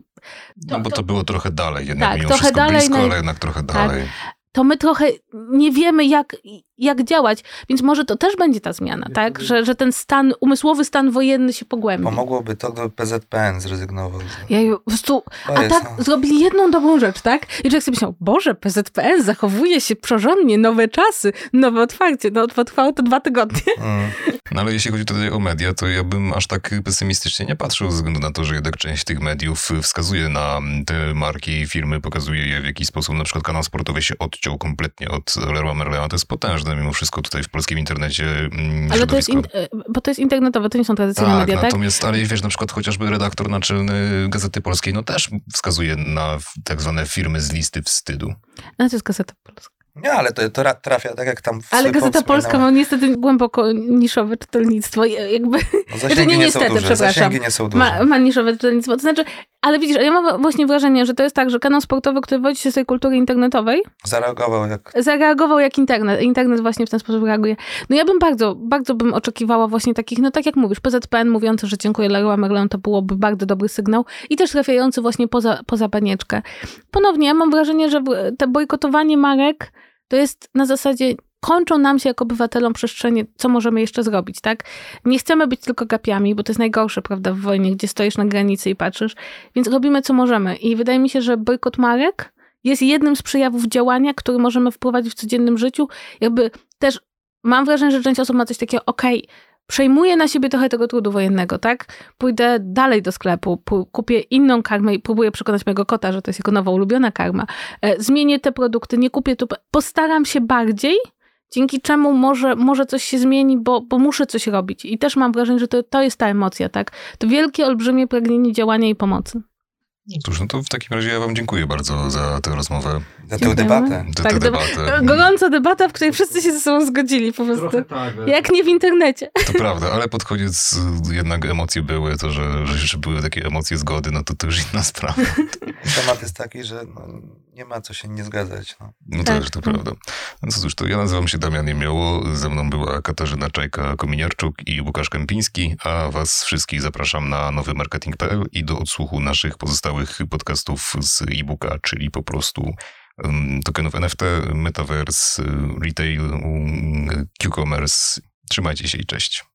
no bo to, to było trochę dalej, jednak tak, mimo trochę dalej, blisko, ale jednak trochę tak. dalej. Tak to my trochę nie wiemy, jak, jak działać. Więc może to też będzie ta zmiana, tak? Że, że ten stan, umysłowy stan wojenny się pogłębi. Pomogłoby to, gdyby PZPN zrezygnował. Ja po prostu, a jest, tak no. zrobili jedną dobrą rzecz, tak? I człowiek sobie myślał, Boże, PZPN zachowuje się porządnie, nowe czasy, nowe otwarcie. No, trwało to dwa tygodnie. Mm. No ale jeśli chodzi tutaj o media, to ja bym aż tak pesymistycznie nie patrzył, ze względu na to, że jednak część tych mediów wskazuje na te marki i firmy, pokazuje je w jakiś sposób. Na przykład kanał sportowy się odciął kompletnie od Leroy Merlina. To jest potężne mimo wszystko tutaj w polskim internecie mm, Ale to jest, in, e, bo to jest internetowe, to nie są tradycyjne tak, media, tak? natomiast, ale wiesz, na przykład chociażby redaktor naczelny Gazety Polskiej, no też wskazuje na tak zwane firmy z listy wstydu. No to jest Gazeta Polska. Nie, ale to, to trafia tak jak tam... Ale Gazeta Polska ma niestety głęboko niszowe czytelnictwo. Jakby, no zasięgi [LAUGHS] nie, nie niestety, są duże, przepraszam. nie są duże. Ma, ma niszowe czytelnictwo. To znaczy, ale widzisz, ja mam właśnie wrażenie, że to jest tak, że kanał sportowy, który wodzi się z tej kultury internetowej... Zareagował jak... Zareagował jak internet. Internet właśnie w ten sposób reaguje. No ja bym bardzo, bardzo bym oczekiwała właśnie takich, no tak jak mówisz, PZPN mówiący, że dziękuję Leroy Merlin, to byłoby bardzo dobry sygnał i też trafiający właśnie poza, poza banieczkę. Ponownie, ja mam wrażenie, że te bojkotowanie marek to jest na zasadzie kończą nam się jako obywatelom przestrzenie, co możemy jeszcze zrobić, tak? Nie chcemy być tylko gapiami, bo to jest najgorsze, prawda, w wojnie, gdzie stoisz na granicy i patrzysz, więc robimy co możemy. I wydaje mi się, że bojkot marek jest jednym z przejawów działania, który możemy wprowadzić w codziennym życiu. Jakby też mam wrażenie, że część osób ma coś takiego, okej, okay, przejmuję na siebie trochę tego trudu wojennego, tak? Pójdę dalej do sklepu, kupię inną karmę i próbuję przekonać mojego kota, że to jest jego nowa ulubiona karma. E, zmienię te produkty, nie kupię tu. Postaram się bardziej, dzięki czemu może, może coś się zmieni, bo, bo muszę coś robić. I też mam wrażenie, że to, to jest ta emocja, tak? To wielkie, olbrzymie pragnienie działania i pomocy. Cóż, no to w takim razie ja wam dziękuję bardzo za tę rozmowę. Za tę debatę. Za tak, tę debatę. Gorąca debata, w której wszyscy się ze sobą zgodzili po prostu. Tak, jak nie w internecie. To prawda, ale pod koniec jednak emocje były, to że, że były takie emocje zgody, no to to już inna sprawa. Temat jest taki, że no, nie ma co się nie zgadzać. No, no to też to prawda. No cóż, to ja nazywam się Damian Niemioło, ze mną była Katarzyna Czajka-Kominiarczuk i Łukasz Kępiński, a was wszystkich zapraszam na nowymarketing.pl i do odsłuchu naszych pozostałych podcastów z e-booka, czyli po prostu tokenów NFT, Metaverse, Retail, Q-Commerce. Trzymajcie się i cześć.